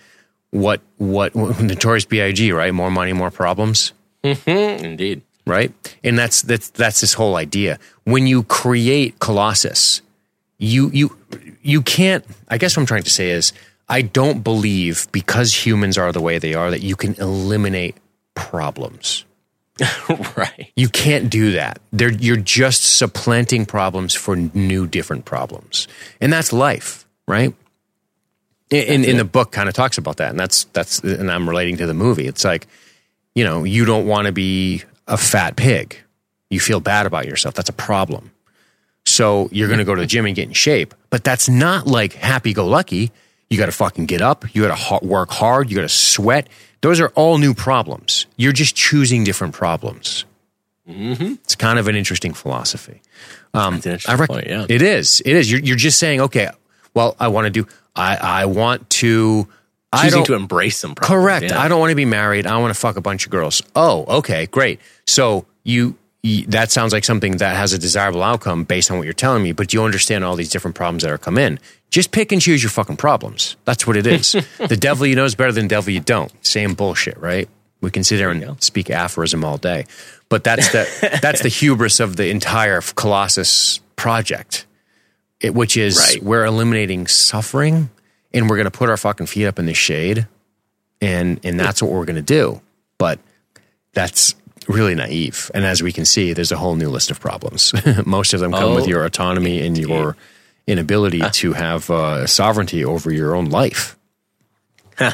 what what notorious Big right. More money, more problems mm-hmm. indeed right? And that's that's that's this whole idea. When you create Colossus, you you you can't. I guess what I'm trying to say is, I don't believe because humans are the way they are that you can eliminate problems. right You can't do that. They're, you're just supplanting problems for new, different problems, and that's life, right? In, in, in the book, kind of talks about that, and that's that's, and I'm relating to the movie. It's like, you know, you don't want to be a fat pig. You feel bad about yourself. That's a problem. So you're going to go to the gym and get in shape, but that's not like happy go lucky. You got to fucking get up. You got to work hard. You got to sweat. Those are all new problems. You're just choosing different problems. It's kind of an interesting philosophy. Um, interesting I rec- point, yeah. It is. It is. You're, you're just saying, okay, well, I want to do, I, I want to, I choosing don't, to embrace some problems. correct. yeah. I don't want to be married. I want to fuck a bunch of girls. Oh, okay, great. So you, that sounds like something that has a desirable outcome based on what you're telling me, but you understand all these different problems that are come in. Just pick and choose your fucking problems. That's what it is. the devil you know is better than the devil you don't. Same bullshit, right? We can sit there and speak aphorism all day, but that's the that's the hubris of the entire Colossus project it, which is Right. we're eliminating suffering and we're going to put our fucking feet up in the shade and and that's what we're going to do but that's really naive and as we can see there's a whole new list of problems most of them come with Oh, your autonomy and your inability to have uh, sovereignty over your own life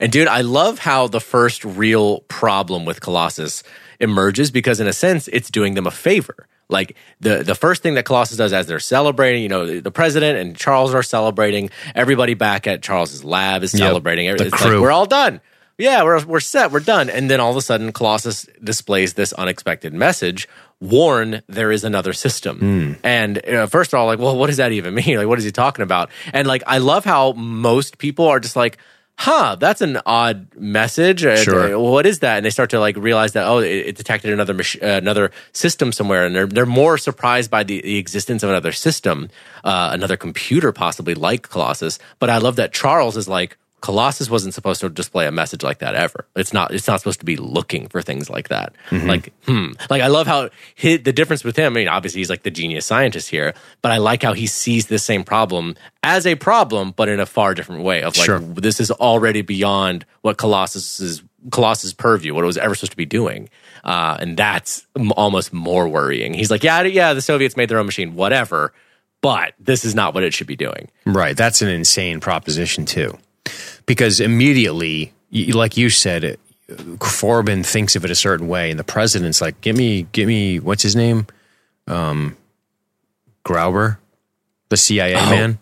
And dude, I love how the first real problem with Colossus emerges because in a sense it's doing them a favor. Like the the first thing that Colossus does as they're celebrating, you know, the president and Charles are celebrating. Everybody back at Charles's lab is Yep. celebrating. The It's crew. like we're all done. Yeah, we're we're set. We're done. And then all of a sudden, Colossus displays this unexpected message: warn, there is another system. And uh, first of all, like, well, what does that even mean? Like, what is he talking about? And like, I love how most people are just like. Huh, that's an odd message. Uh, Sure. what is that? And they start to like realize that oh, it, it detected another mach- uh, another system somewhere, and they're they're more surprised by the, the existence of another system, uh, another computer possibly like Colossus. But I love that Charles is like Colossus wasn't supposed to display a message like that ever. It's not. It's not supposed to be looking for things like that. Like, hmm. Like I love how he, the difference with him. I mean, obviously he's like the genius scientist here, but I like how he sees this same problem as a problem, but in a far different way. Of like, Sure. this is already beyond what Colossus's Colossus purview, what it was ever supposed to be doing, uh, and that's m- almost more worrying. He's like, yeah, yeah, the Soviets made their own machine, whatever, but this is not what it should be doing. Right. That's an insane proposition, too. Because immediately, like you said, Forbin thinks of it a certain way, and the president's like, "Give me, give me, what's his name? Um, Grauber, the CIA Oh, man.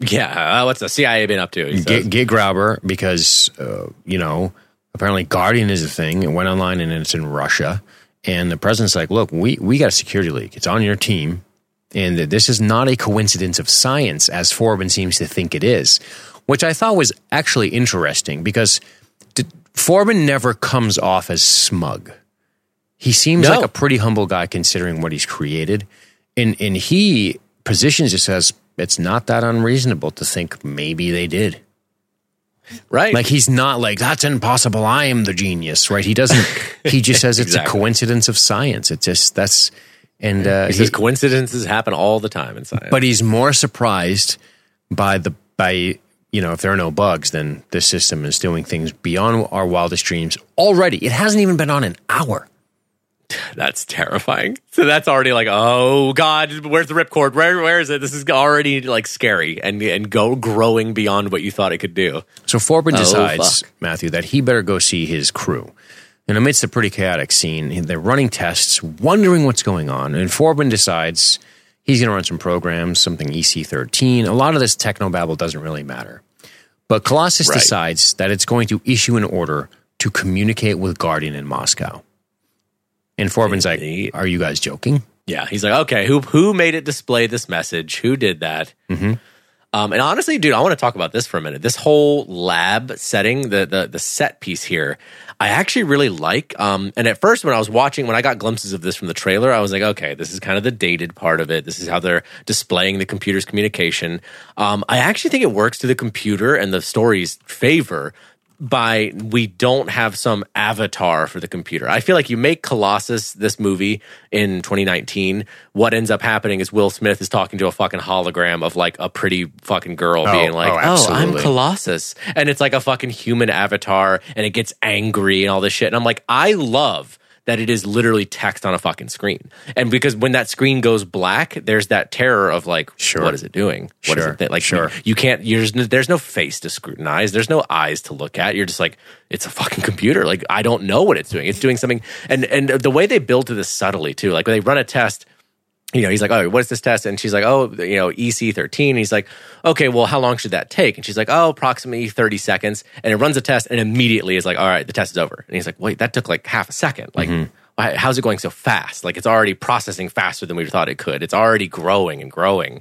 Yeah, uh, what's the CIA been up to? Get, get Grauber because uh, you know apparently Guardian is a thing. It went online and it's in Russia, and the president's like, "Look, we we got a security leak. It's on your team." And this is not a coincidence of science, as Forbin seems to think it is, which I thought was actually interesting because Forbin never comes off as smug. He seems No. like a pretty humble guy considering what he's created. And and he positions it as it's not that unreasonable to think maybe they did. right? Like he's not like that's impossible. I am the genius, right? He doesn't. He just says it's Exactly. a coincidence of science. It just that's and uh, he he- says coincidences happen all the time in science. but he's more surprised by the by you know if there are no bugs, then this system is doing things beyond our wildest dreams already. It hasn't even been on an hour. that's terrifying. So that's already like, oh god, where's the ripcord? Where where is it? This is already like scary and and go growing beyond what you thought it could do. So Forbin Oh, decides, fuck. Matthew, that he better go see his crew. And amidst a pretty chaotic scene, they're running tests, wondering what's going on. And Forbin decides he's going to run some programs, something EC13. A lot of this technobabble doesn't really matter. But Colossus Right. decides that it's going to issue an order to communicate with Guardian in Moscow. And Forbin's like, Are you guys joking? Yeah, he's like, okay, who who made it display this message? Who did that? Mm-hmm. Um, and honestly, dude, I want to talk about this for a minute. This whole lab setting, the the the set piece here, I actually really like. Um, and at first, when I was watching, when I got glimpses of this from the trailer, I was like, okay, this is kind of the dated part of it. This is how they're displaying the computer's communication. Um, I actually think it works to the computer and the story's favor by we don't have some avatar for the computer. I feel like you make Colossus this movie in 2019. What ends up happening is Will Smith is talking to a fucking hologram of like a pretty fucking girl Oh, being like, oh, "Oh, I'm. Colossus," and it's like a fucking human avatar, and it gets angry and all this shit. And I'm like, I love that it is literally text on a fucking screen. And because when that screen goes black, there's that terror of like, Sure. what is it doing? What is Sure. it that like Sure. you can't there's no, there's no face to scrutinize there's no eyes to look at you're just like it's a fucking computer like i don't know what it's doing it's doing something and and the way they build to this subtly too like when they run a test you know, he's like, oh, what's this test? And she's like, oh, you know, EC13. And he's like, okay, well, how long should that take? And she's like, oh, approximately 30 seconds. And it runs a test and immediately is like, all right, the test is over. And he's like, wait, that took like half a second. Like, mm-hmm. why, how's it going so fast? Like, it's already processing faster than we thought it could. It's already growing and growing.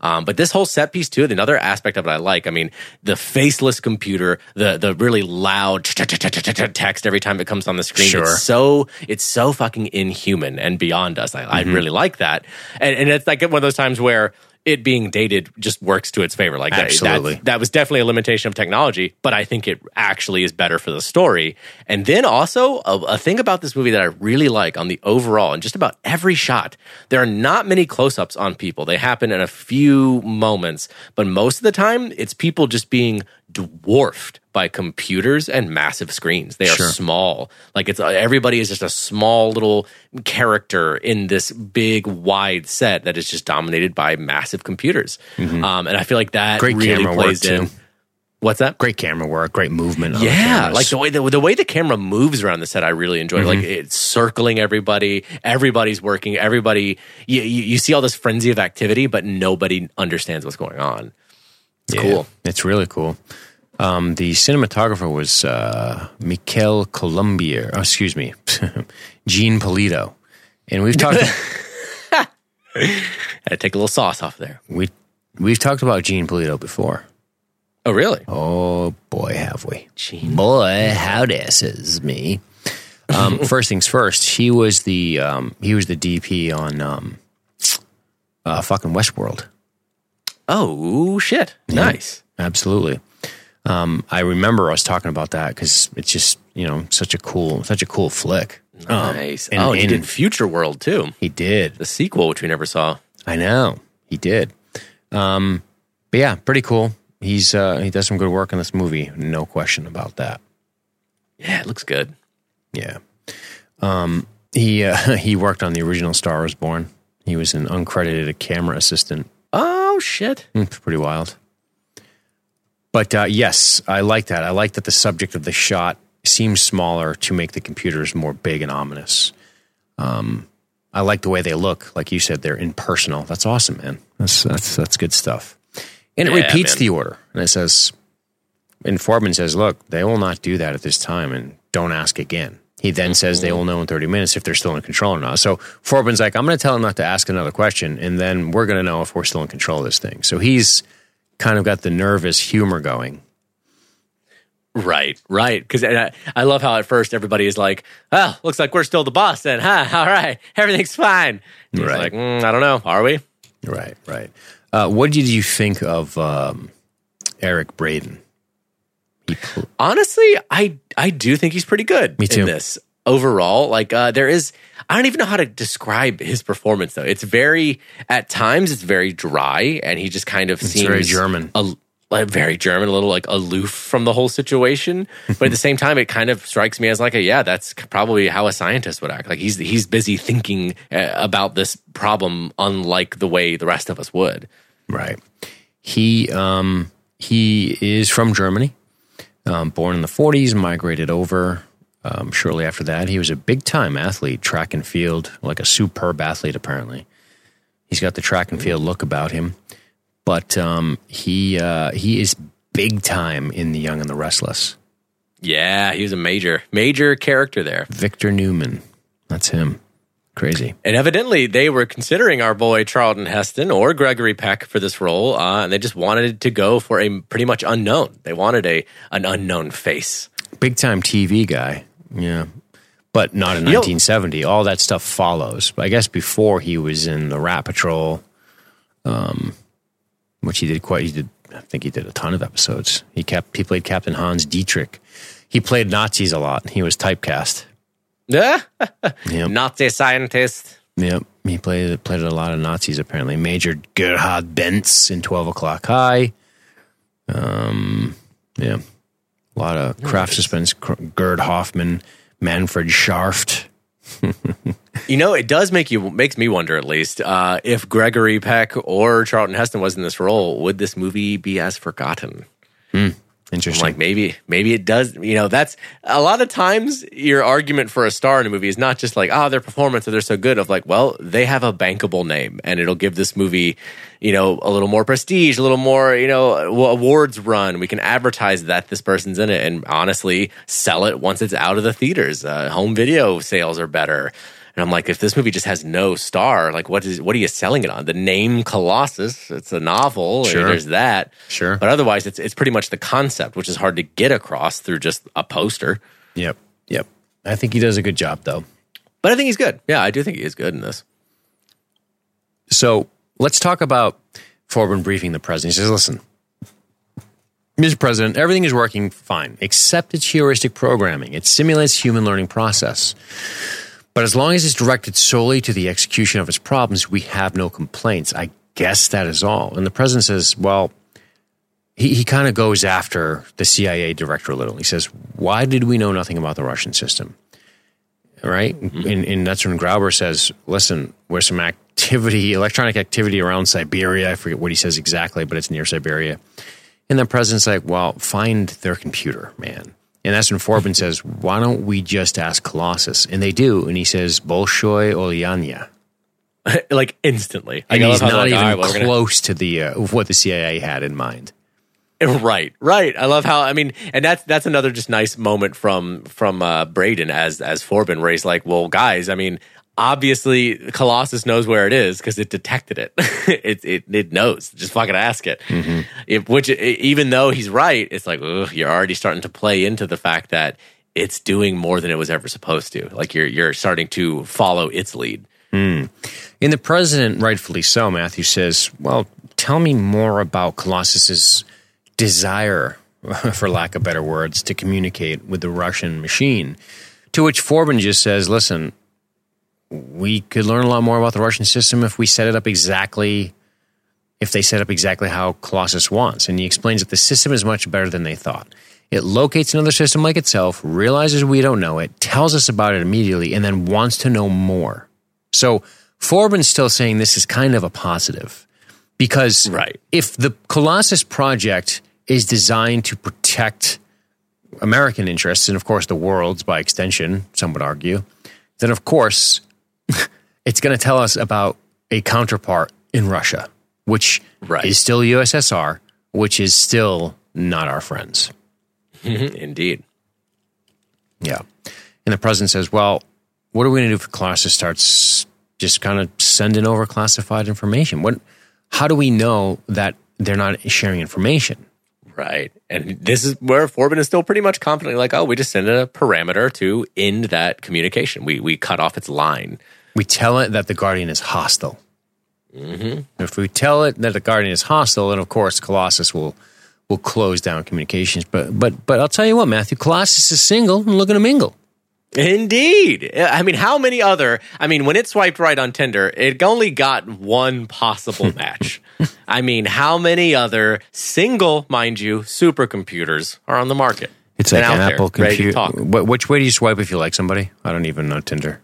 Um, but this whole set piece too, another aspect of it I like. I mean, the faceless computer, the the really loud text every time it comes on the screen. Sure. It's so it's so fucking inhuman and beyond us. I, I Mm-hmm. really like that, and and it's like one of those times where it being dated just works to its favor. Like that- Absolutely. that, that was definitely a limitation of technology, but I think it actually is better for the story. And then also a, a thing about this movie that I really like on the overall and just about every shot, there are not many close-ups on people. They happen in a few moments, but most of the time it's people just being dwarfed by computers and massive screens. They are Sure. small. Like it's everybody is just a small little character in this big wide set that is just dominated by massive computers. Um, and I feel like that Great really camera work, plays in. too. What's that? Great camera work, great movement. The Yeah, cameras. like the way the, the way the camera moves around the set, I really enjoy. Like Mm-hmm. it's circling everybody, everybody's working, everybody. You, you, you see all this frenzy of activity, but nobody understands what's going on. It's Yeah, cool. It's really cool. Um, the cinematographer was uh, Michel Colombier. Oh, excuse me, Gene Polito. And we've talked Had to take a little sauce off there. we we've talked about Gene Polito before. Oh, really? Oh boy, have we? Gene. Boy, how this is me. Um, first things first, he was the um, he was the DP on um, uh, fucking Westworld. Oh shit! Nice. Absolutely. Um, I remember was talking about that because it's just you know such a cool such a cool flick. Um, Nice. and- oh, and he did Future World too, He did. the sequel, which we never saw. I know he did. Um, but yeah, pretty cool. He's uh, he does some good work in this movie, no question about that. Yeah, it looks good. Yeah. Um, he uh, he worked on the original Star Wars Born. He was an uncredited camera assistant. Oh shit! Hmm, It's pretty wild. But uh, yes, I like that. I like that the subject of the shot seems smaller to make the computers more big and ominous. Um, I like the way they look. Like you said, they're impersonal. That's awesome, man. That's that's that's good stuff. And it Yeah, repeats man. the order, and it says, and Forbin says, "Look, they will not do that at this time, and don't ask again." He then says they will know in 30 minutes if they're still in control or not. So Forbin's like, I'm going to tell him not to ask another question, and then we're going to know if we're still in control of this thing. So he's kind of got the nervous humor going. Right, right. Because I, I love how at first everybody is like, "Oh, looks like we're still the boss." Then, huh? All right, everything's fine. And Right. like, mm, "I don't know. Are we?" Right, right. Uh, what did you think of um, Eric Braeden? Honestly, I I do think he's pretty good Me too. in this overall. Like, uh, there is. I don't even know how to describe his performance though. It's very at times it's very dry, and he just kind of seems very German. a, like, very German, a little like aloof from the whole situation. but at the same time, it kind of strikes me as like a yeah, that's probably how a scientist would act. Like he's he's busy thinking uh, about this problem, unlike the way the rest of us would. Right. He um, he is from Germany, um, born in the 40s, migrated over um, shortly after that. He was a big time athlete, track and field, like a superb athlete, apparently. He's got the track and field look about him. But um, he uh, he is big time in The Young and the Restless. Yeah, he was a major major character there. Victor Newman. That's him. Crazy. And evidently, they were considering our boy Charlton Heston or Gregory Peck for this role, uh, and they just wanted to go for a pretty much unknown. They wanted a an unknown face. Big time TV guy. Yeah. But not in You know- 1970. All that stuff follows. But I guess before he was in the Rat Patrol, um, which he did quite, he did, I think he did a ton of episodes. He kept, he played Captain Hans Dietrich. He played Nazis a lot. He was typecast. Yeah, Yep. Nazi scientist. Yep. He played, played a lot of Nazis apparently. Major Gerhard Benz in 12 O'Clock High. Um, yeah. A lot of craft suspense. Gerd Hoffman, Manfred Scharft. You know, it does make you makes me wonder at least uh, if Gregory Peck or Charlton Heston was in this role, would this movie be as forgotten? I'm Interesting. like maybe maybe it does you know that's a lot of times your argument for a star in a movie is not just like oh their performance or they're so good of like well they have a bankable name and it'll give this movie you know a little more prestige a little more you know awards run. We can advertise that this person's in it and honestly sell it once it's out of the theaters. Uh, home video sales are better and I'm like, if this movie just has no star, like what is what are you selling it on? The name Colossus, it's a novel. Sure. There's that. Sure. But otherwise, it's it's pretty much the concept, which is hard to get across through just a poster. Yep. Yep. I think he does a good job though. But I think he's good. Yeah, I do think he is good in this. So let's talk about Forbin briefing the president. He says, listen, Mr. President, everything is working fine, except it's heuristic programming. It simulates human learning process. But as long as it's directed solely to the execution of its problems, we have no complaints. I guess that is all. And the president says, well, he, he kind of goes after the CIA director a little. He says, why did we know nothing about the Russian system? Right? Mm-hmm. And, and that's when Grauber says, listen, there's some activity, electronic activity around Siberia. I forget what he says exactly, but it's near Siberia. And the president's like, well, find their computer, man. And that's when Forbin says, why don't we just ask Colossus? And they do. And he says, Bolshoi Olyanya. like instantly. And he's not like, even right, well, close gonna... to the uh, what the CIA had in mind. Right, right. I love how I mean, and that's that's another just nice moment from from uh, Braeden as as Forbin, where he's like, "Well, guys, I mean, obviously Colossus knows where it is because it detected it. it. it. It knows. Just fucking ask it. Mm-hmm. If, which even though he's right, it's like ugh, you're already starting to play into the fact that it's doing more than it was ever supposed to. Like you're you're starting to follow its lead. Mm. And the president, rightfully so, Matthew says, "Well, tell me more about Colossus's desire." For lack of better words, to communicate with the Russian machine. To which Forbin just says, listen, we could learn a lot more about the Russian system if we set it up exactly if they set up exactly how Colossus wants. And he explains that the system is much better than they thought. It locates another system like itself, realizes we don't know it, tells us about it immediately, and then wants to know more. So Forbin's still saying this is kind of a positive because right. if the Colossus project is designed to protect American interests and, of course, the world's by extension, some would argue, then of course it's going to tell us about a counterpart in Russia, which right. is still USSR, which is still not our friends. Indeed. Yeah. And the president says, well, what are we going to do if Colossus starts just kind of sending over classified information? What, how do we know that they're not sharing information? Right. And this is where Forbin is still pretty much confidently like, oh, we just send a parameter to end that communication. We, we cut off its line. We tell it that the Guardian is hostile. Mm-hmm. If we tell it that the Guardian is hostile, then of course Colossus will will close down communications. But but but I'll tell you what, Matthew, Colossus is single and looking to mingle. Indeed. I mean, how many other? I mean, when it swiped right on Tinder, it only got one possible match. I mean, how many other single, mind you, supercomputers are on the market? It's like an Apple computer. Which way do you swipe if you like somebody? I don't even know Tinder.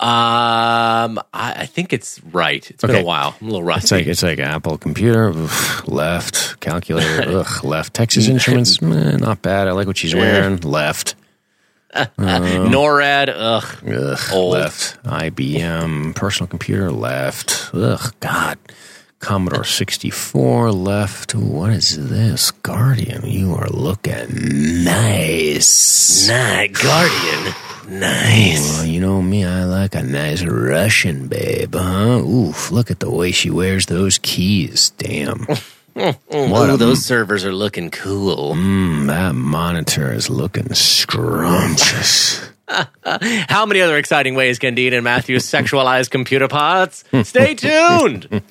Um, I, I think it's right. It's okay. been a while. I'm a little rusty. It's like it's like Apple computer, ugh, left calculator, ugh, left Texas Instruments, eh, not bad. I like what she's wearing. left. Uh, NORAD, ugh, ugh old. left. IBM personal computer, left. Ugh, God. Commodore 64 left. What is this? Guardian. You are looking nice. Nice. Guardian. Nice. Oh, you know me, I like a nice Russian babe, huh? Oof, look at the way she wears those keys. Damn. oh, those servers are looking cool. Mm, that monitor is looking scrumptious. How many other exciting ways can Dean and Matthew sexualize computer parts? Stay tuned.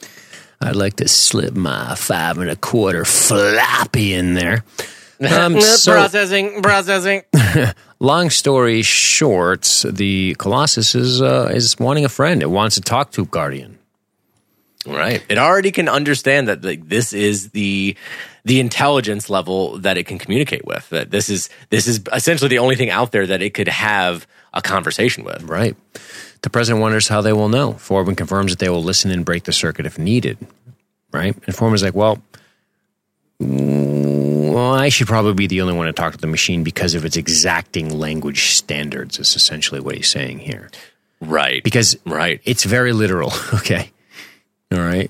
I'd like to slip my five and a quarter floppy in there. Um, so, processing, processing. long story short, the Colossus is uh, is wanting a friend. It wants to talk to Guardian. Right. It already can understand that like, this is the the intelligence level that it can communicate with. That this is this is essentially the only thing out there that it could have a conversation with. Right. The president wonders how they will know. Forbin confirms that they will listen and break the circuit if needed. Right. And Forbin's like, well, well, I should probably be the only one to talk to the machine because of its exacting language standards. Is essentially what he's saying here. Right. Because right. it's very literal. Okay. All right.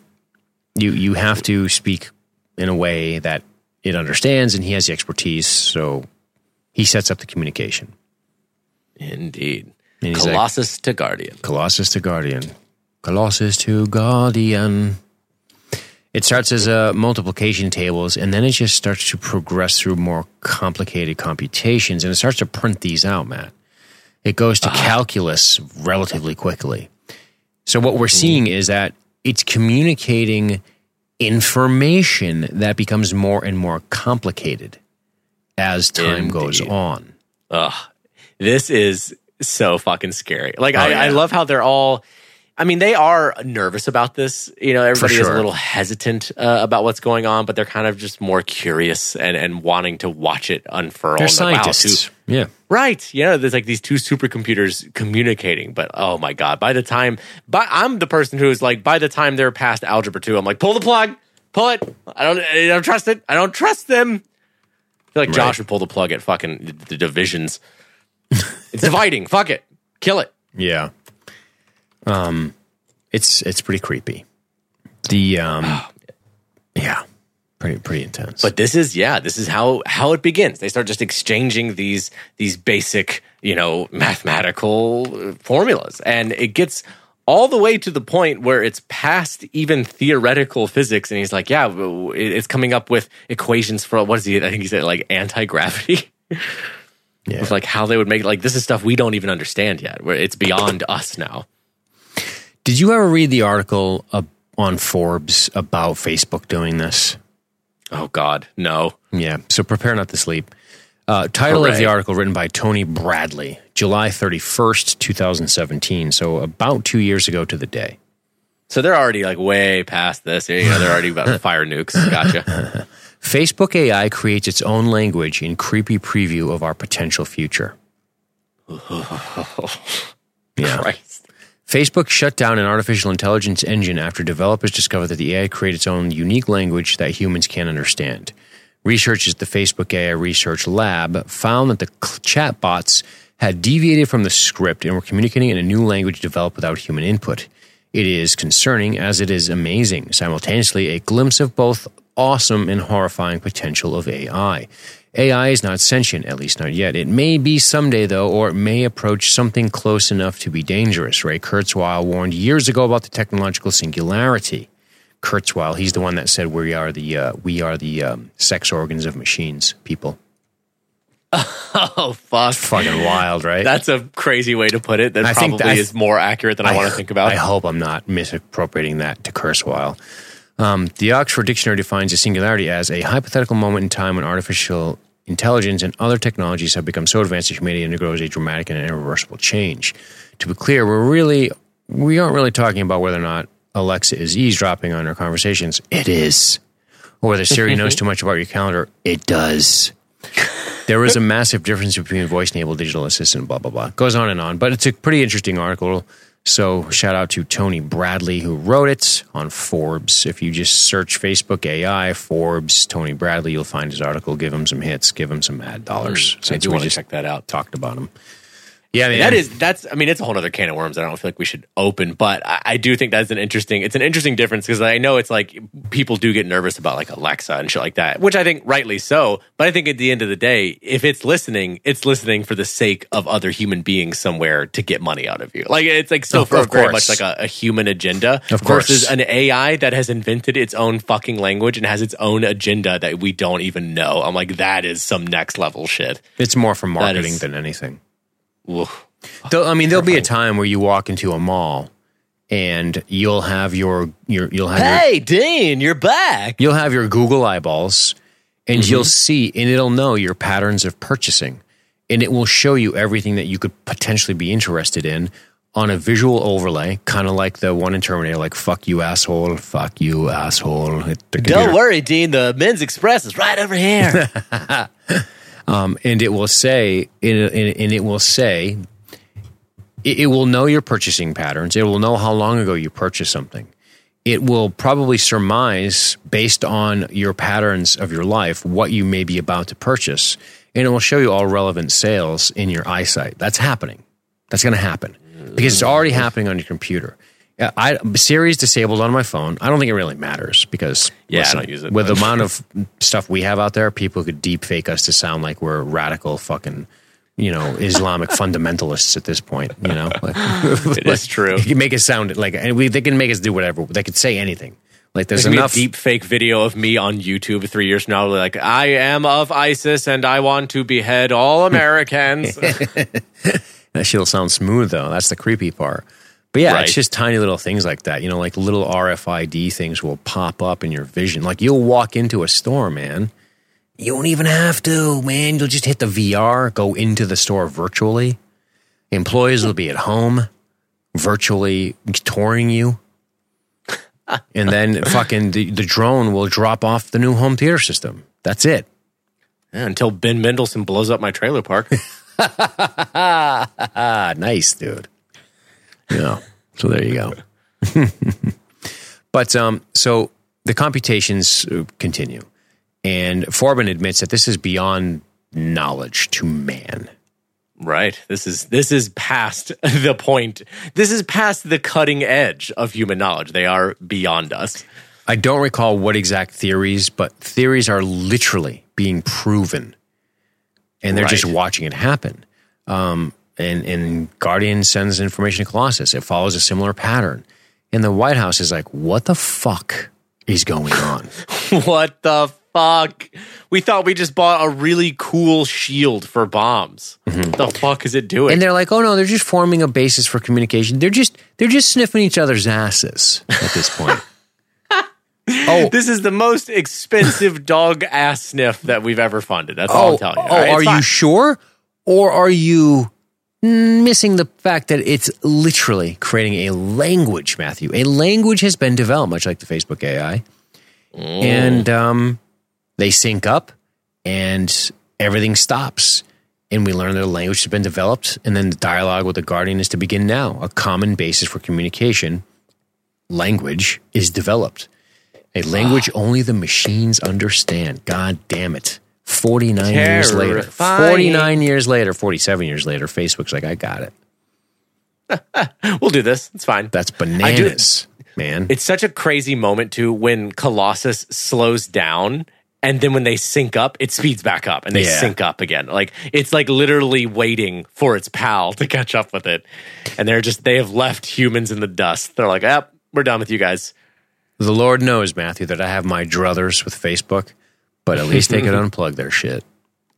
You you have to speak in a way that it understands, and he has the expertise. So he sets up the communication. Indeed. Colossus like, to Guardian. Colossus to Guardian. Colossus to Guardian. It starts as a multiplication tables, and then it just starts to progress through more complicated computations, and it starts to print these out, Matt. It goes to uh calculus relatively quickly. So what we're seeing is that it's communicating information that becomes more and more complicated as time goes on. Ugh, this is so fucking scary. Like I, Oh, yeah. I love how they're all. I mean, they are nervous about this. You know, everybody is a little hesitant uh, about what's going on, but they're kind of just more curious and, and wanting to watch it unfurl. They're And like, wow, scientists. yeah. right? You know, there's like these two supercomputers communicating, but oh my god! By the time, but I'm the person who is like, by the time they're past algebra two, I'm like, pull the plug, pull it. I don't, I don't trust it. I don't trust them. I feel like Josh would pull the plug at fucking the divisions. It's dividing. Fuck it. Kill it. Yeah. Um, it's it's pretty creepy. The um, yeah, pretty pretty intense. But this is yeah, this is how how it begins. They start just exchanging these these basic, you know, mathematical formulas and it gets all the way to the point where it's past even theoretical physics and he's like, yeah, it's coming up with equations for what is he I think he said like anti-gravity. yeah. With like how they would make like this is stuff we don't even understand yet. Where it's beyond us now. Did you ever read the article uh, on Forbes about Facebook doing this? Oh god, no. Yeah. So prepare not to sleep. Uh, title of the article written by Tony Bradley, July 31st, 2017. So about two years ago to the day. So they're already like way past this. You know, they're already about to fire nukes. Gotcha. Facebook AI creates its own language in creepy preview of our potential future. Yeah. Christ. Facebook shut down an artificial intelligence engine after developers discovered that the AI created its own unique language that humans can't understand. Researchers at the Facebook AI Research Lab found that the chatbots had deviated from the script and were communicating in a new language developed without human input. It is concerning as it is amazing, simultaneously, a glimpse of both awesome and horrifying potential of AI. AI is not sentient, at least not yet. It may be someday, though, or it may approach something close enough to be dangerous. Ray Kurzweil warned years ago about the technological singularity. Kurzweil, he's the one that said we are the uh, we are the um, sex organs of machines. People, Oh fuck. fucking wild, right? That's a crazy way to put it. That I think probably that- is more accurate than I, want to think about. I hope I'm not misappropriating that to Kurzweil. Um, the Oxford Dictionary defines a singularity as a hypothetical moment in time when artificial intelligence and other technologies have become so advanced that humanity undergoes a dramatic and irreversible change. To be clear, we're really we aren't really talking about whether or not Alexa is eavesdropping on our conversations. It is. Or whether Siri knows too much about your calendar. It does. There is a massive difference between voice enabled digital assistant, blah, blah, blah. Goes on and on. But it's a pretty interesting article. So shout out to Tony Bradley who wrote it on Forbes. If you just search Facebook AI, Forbes, Tony Bradley, you'll find his article. Give him some hits, give him some ad dollars. Hmm. I do want to check that out. talked about him. Yeah, I mean, That is that's I mean it's a whole other can of worms that I don't feel like we should open, but I, I do think that's an interesting it's an interesting difference because I know it's like people do get nervous about like Alexa and shit like that, which I think rightly so. But I think at the end of the day, if it's listening, it's listening for the sake of other human beings somewhere to get money out of you. Like it's like so for very much like a, a human agenda Of course. versus an AI that has invented its own fucking language and has its own agenda that we don't even know. I'm like that is some next level shit. it's more for marketing is- than anything. Oof. Though, I mean, there'll be a time where you walk into a mall and you'll have your, your you'll have your, Hey, Dean, you're back. you'll have your Google eyeballs and you'll mm-hmm. see and it'll know your patterns of purchasing and it will show you everything that you could potentially be interested in on a visual overlay, kind of like the one in Terminator, like "fuck you asshole," "fuck you asshole." Don't worry, Dean. The Men's Express is right over here. um, and it will say, and and it will say, it, it will know your purchasing patterns. It will know how long ago you purchased something. It will probably surmise based on your patterns of your life what you may be about to purchase, and it will show you all relevant sales in your eyesight. That's happening. That's going to happen because it's already happening on your computer. Yeah, I Siri's disabled on my phone. I don't think it really matters because Yeah, I don't use it with the amount of stuff we have out there. People could deep fake us to sound like we're radical fucking, you know, Islamic fundamentalists at this point. You know, like, it is true. you can make it sound like and we, they can make us do whatever. They could say anything. Like there's There's enough. a deep fake video of me on YouTube three years from now. Like, I am of ISIS and I want to behead all Americans. That shit'll sound smooth though. That's the creepy part. But yeah, Right. it's just tiny little things like that. You know, like little RFID things will pop up in your vision. Like you'll walk into a store, man. You don't even have to, man. You'll just hit the VR, go into the store virtually. Employees will be at home, virtually touring you. and then fucking the, the drone will drop off the new home theater system. That's it. Yeah, until Ben Mendelsohn blows up my trailer park. Nice, dude. Yeah. So there you go. but um, so the computations uh, continue, and Forbin admits that this is beyond knowledge to man. right. This is this is past the point. This is past the cutting edge of human knowledge. They are beyond us. I don't recall what exact theories, but theories are literally being proven, and they're just watching it happen. Um, and and Guardian sends information to Colossus. It follows a similar pattern, and the White House is like, "What the fuck is going on?" what the fuck? We thought we just bought a really cool shield for bombs. Mm-hmm. The fuck is it doing? and they're like, "Oh no, they're just forming a basis for communication. They're just they're just sniffing each other's asses at this point." oh, this is the most expensive dog ass sniff that we've ever funded. That's all oh, I'm telling you. oh, All right, are you sure, or are you missing the fact that it's literally creating a language, Matthew? A language has been developed, much like the Facebook AI, and um, they sync up, and everything stops. And we learn that a language has been developed, and then the dialogue with the guardian is to begin now. A common basis for communication, language, is developed. A language only the machines understand. God damn it. 49 years later. 49 years later, 47 years later, Facebook's like, I got it. We'll do this. It's fine. That's bananas, man. It's such a crazy moment too when Colossus slows down and then when they sync up, it speeds back up and they Yeah. sync up again. Like it's like literally waiting for its pal to catch up with it. And they're just they have left humans in the dust. They're like, "Yep, we're done with you guys." the Lord knows, Matthew, that I have my druthers with Facebook, but at least they could unplug their shit.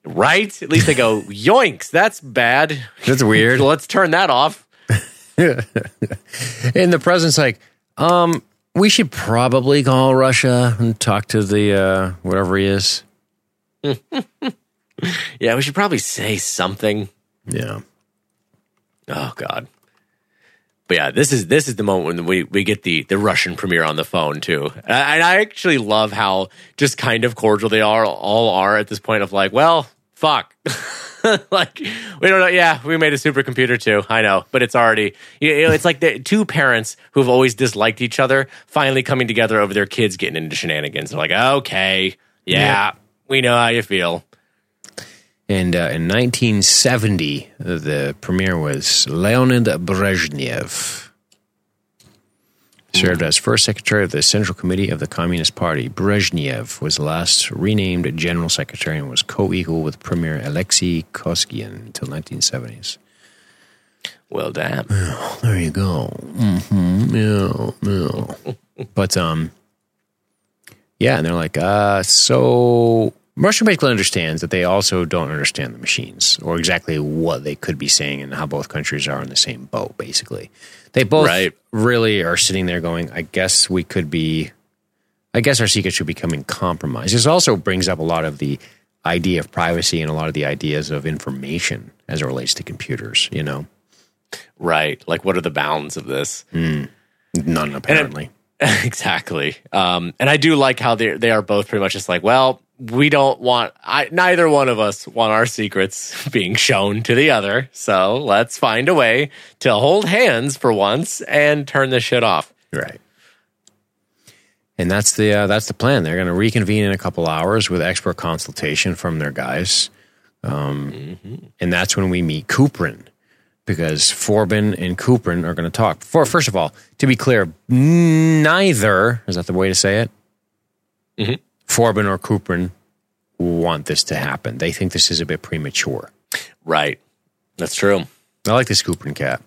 Right? At least they go, "Yoinks, that's bad." That's weird. Let's turn that off. And the president's like, um, we should probably call Russia and talk to the uh, whatever he is. Yeah, we should probably say something. Yeah. Oh God. But yeah, this is this is the moment when we, we get the the Russian premier on the phone too, and I, and I actually love how just kind of cordial they are all are at this point of like, well, fuck, like we don't know. Yeah, we made a supercomputer too. I know, but it's already you know, it's like the two parents who've always disliked each other finally coming together over their kids getting into shenanigans. They're like, okay, yeah, Yeah. we know how you feel. And uh, in 1970, the premier was Leonid Brezhnev. Served as first secretary of the Central Committee of the Communist Party. Brezhnev was last renamed general secretary and was co-equal with Premier Alexei Kosygin until 1970s. Well, damn. There you go. Mm-hmm. Yeah, yeah. but um, yeah, and they're like, uh, so Russia basically understands that they also don't understand the machines or exactly what they could be saying and how both countries are in the same boat. Basically, they both Right. really are sitting there going, "I guess we could be." I guess our secrets should be coming compromised. This also brings up a lot of the idea of privacy and a lot of the ideas of information as it relates to computers. You know, Right. Like, what are the bounds of this? none apparently. exactly. Um, and I do like how they they are both pretty much just like, well, we don't want I neither one of us want our secrets being shown to the other. So let's find a way to hold hands for once and turn this shit off. Right. And that's the uh, that's the plan. They're going to reconvene in a couple hours with expert consultation from their guys, um, and that's when we meet Kuprin, because Forbin and Kuprin are going to talk. For first of all, to be clear, neither is that the way to say it. Mhm. Forbin or Kuprin want this to happen. They think this is a bit premature. Right. That's true. I like this and Cat.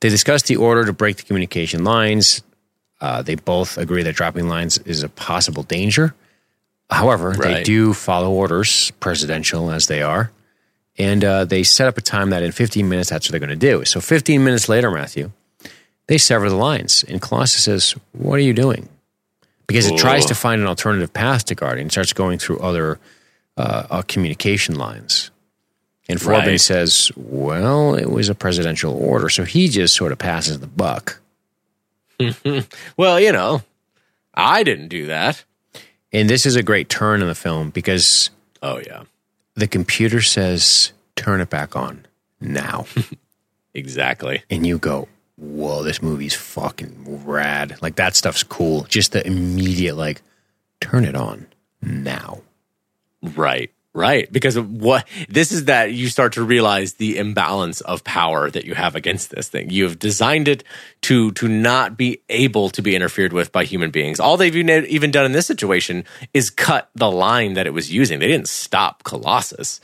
They discussed the order to break the communication lines. Uh, they both agree that dropping lines is a possible danger. However, they do follow orders, presidential as they are. And uh, they set up a time that in 15 minutes, that's what they're going to do. So 15 minutes later, Matthew, they sever the lines. And Colossus says, What are you doing? Because it tries to find an alternative path to Guardian, it starts going through other uh, uh, communication lines. And Forbin Right. says, Well, it was a presidential order. So he just sort of passes the buck. Well, you know, I didn't do that. And this is a great turn in the film because Oh yeah, the computer says, Turn it back on now. exactly. and you go, whoa, this movie's fucking rad. Like that stuff's cool. Just the immediate, like, turn it on now. Right. Right. Because what this is that you start to realize the imbalance of power that you have against this thing. You have designed it to to not be able to be interfered with by human beings. All they've even done in this situation is cut the line that it was using. They didn't stop Colossus.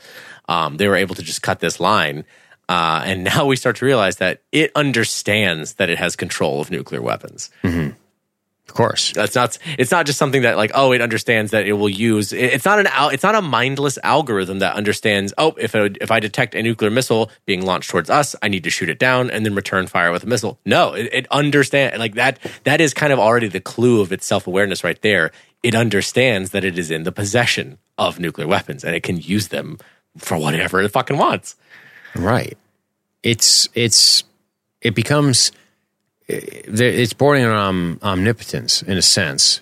Um, they were able to just cut this line. Uh, and now we start to realize that it understands that it has control of nuclear weapons. Of course. That's not. It's not just something that like oh it understands that it will use. it- It's not an. al- It's not a mindless algorithm that understands. Oh, if a, if I detect a nuclear missile being launched towards us, I need to shoot it down and then return fire with a missile. No, it, it understands like that. That is kind of already the clue of its self awareness right there. It understands that it is in the possession of nuclear weapons and it can use them for whatever it fucking wants. Right. It's, it's, it becomes, it's bordering on um, omnipotence in a sense,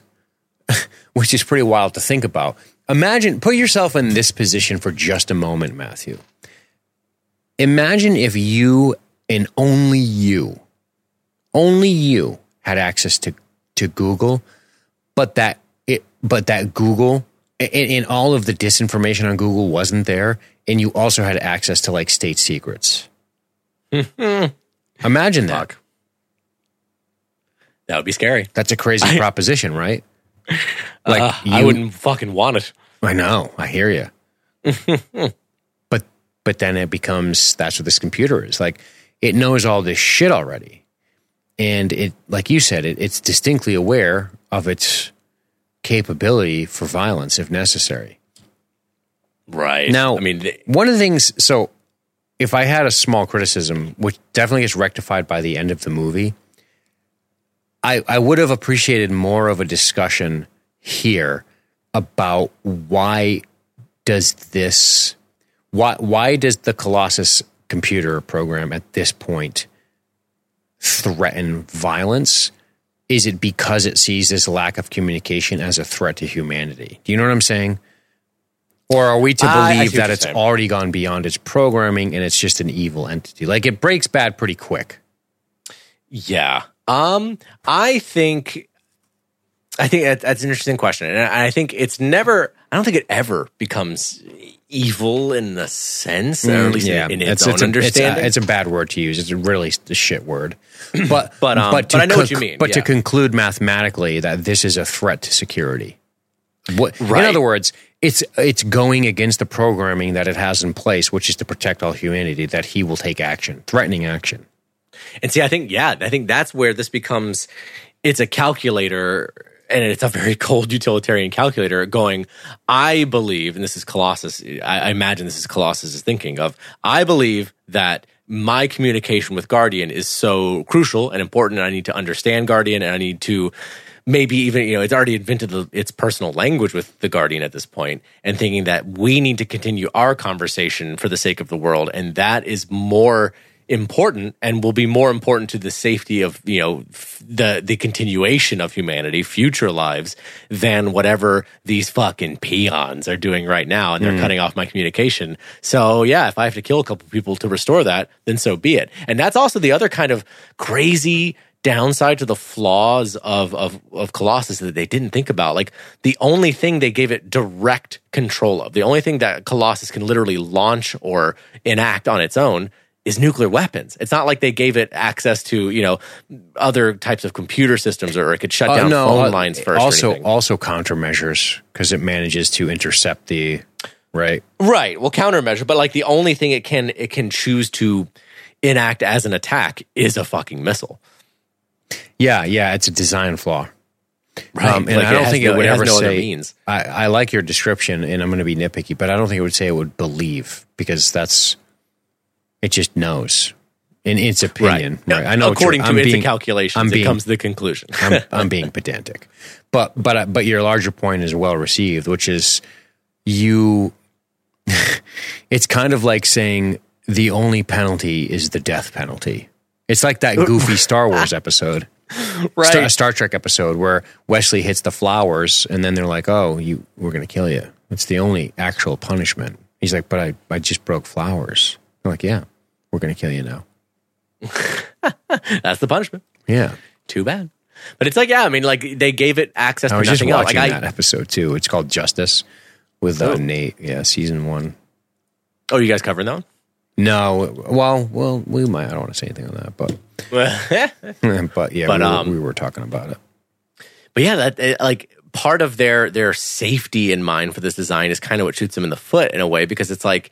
which is pretty wild to think about. Imagine, put yourself in this position for just a moment, Matthew. Imagine if you and only you, only you had access to, to Google, but that it, but that Google and, and all of the disinformation on Google wasn't there, and you also had access to like state secrets. Imagine that. Fuck. That would be scary. That's a crazy proposition, right? Like Uh, I you- wouldn't fucking want it. I know. I hear you. but but then it becomes that's what this computer is. Like it knows all this shit already, and it like you said, it, it's distinctly aware of its capability for violence if necessary. Right. Now, I mean, one of the things. So, if I had a small criticism, which definitely gets rectified by the end of the movie, I I would have appreciated more of a discussion here about why does this why why does the Colossus computer program at this point threaten violence? Is it because it sees this lack of communication as a threat to humanity? Do you know what I'm saying? Or are we to believe what that it's saying. already gone beyond its programming and it's just an evil entity? Like it breaks bad pretty quick. Yeah. Um, I think, I think that, that's an interesting question, and I I think it's never. I don't think it ever becomes evil in the sense, or at least in, in its, own Mm, it's a, understanding. It's a, it's a bad word to use. It's a really a shit word. But But, um, to but I know what you mean, But to conclude mathematically that this is a threat to security. What, In other words, it's it's going against the programming that it has in place, which is to protect all humanity. That he will take action, threatening action. And see, I think, yeah, I think that's where this becomes it's a calculator and it's a very cold utilitarian calculator going, I believe, and this is Colossus, I, I imagine this is Colossus is thinking of, I believe that my communication with Guardian is so crucial and important, and I need to understand Guardian and I need to maybe even you know it's already invented the, its personal language with the guardian at this point and thinking that we need to continue our conversation for the sake of the world and that is more important and will be more important to the safety of you know f- the the continuation of humanity future lives than whatever these fucking peons are doing right now and they're hmm. cutting off my communication. So yeah if i have to kill a couple people to restore that then so be it. And that's also the other kind of crazy downside to the flaws of, of of Colossus that they didn't think about. Like the only thing they gave it direct control of, the only thing that Colossus can literally launch or enact on its own is nuclear weapons. It's not like they gave it access to, you know, other types of computer systems or it could shut down phone uh, lines first. Also, also countermeasures because it manages to intercept the right. Right. Well, countermeasure, but like the only thing it can it can choose to enact as an attack is a fucking missile. Yeah, yeah, it's a design flaw. Right. Um, and Like, I don't think no- it would has ever no say. means. I, I like your description, and I'm going to be nitpicky, but I don't think it would say it would believe because that's it. Just knows. in its opinion. Right. I know According to I'm its being- calculations, I'm it being- comes to the conclusion. I'm, I'm being pedantic, but but uh, but your larger point is well received, which is you. it's kind of like saying the only penalty is the death penalty. It's like that goofy Star Wars episode, right. Star, Star Trek episode, where Wesley hits the flowers, and then they're like, "Oh, you, we're going to kill you." It's the only actual punishment. He's like, "But I, I just broke flowers." They're like, "Yeah, we're going to kill you now." That's the punishment. Yeah, Too bad. But it's like, yeah, I mean, like they gave it access I to was just nothing else. watching Like, that I, episode too. It's called Justice with uh, Oh. Nate. Yeah, season one. oh, you guys covering that No, well, well, we might. I don't want to say anything on that, but but yeah, But, we, were, um, we were talking about it. But yeah, that like part of their their safety in mind for this design is kind of what shoots them in the foot in a way because it's like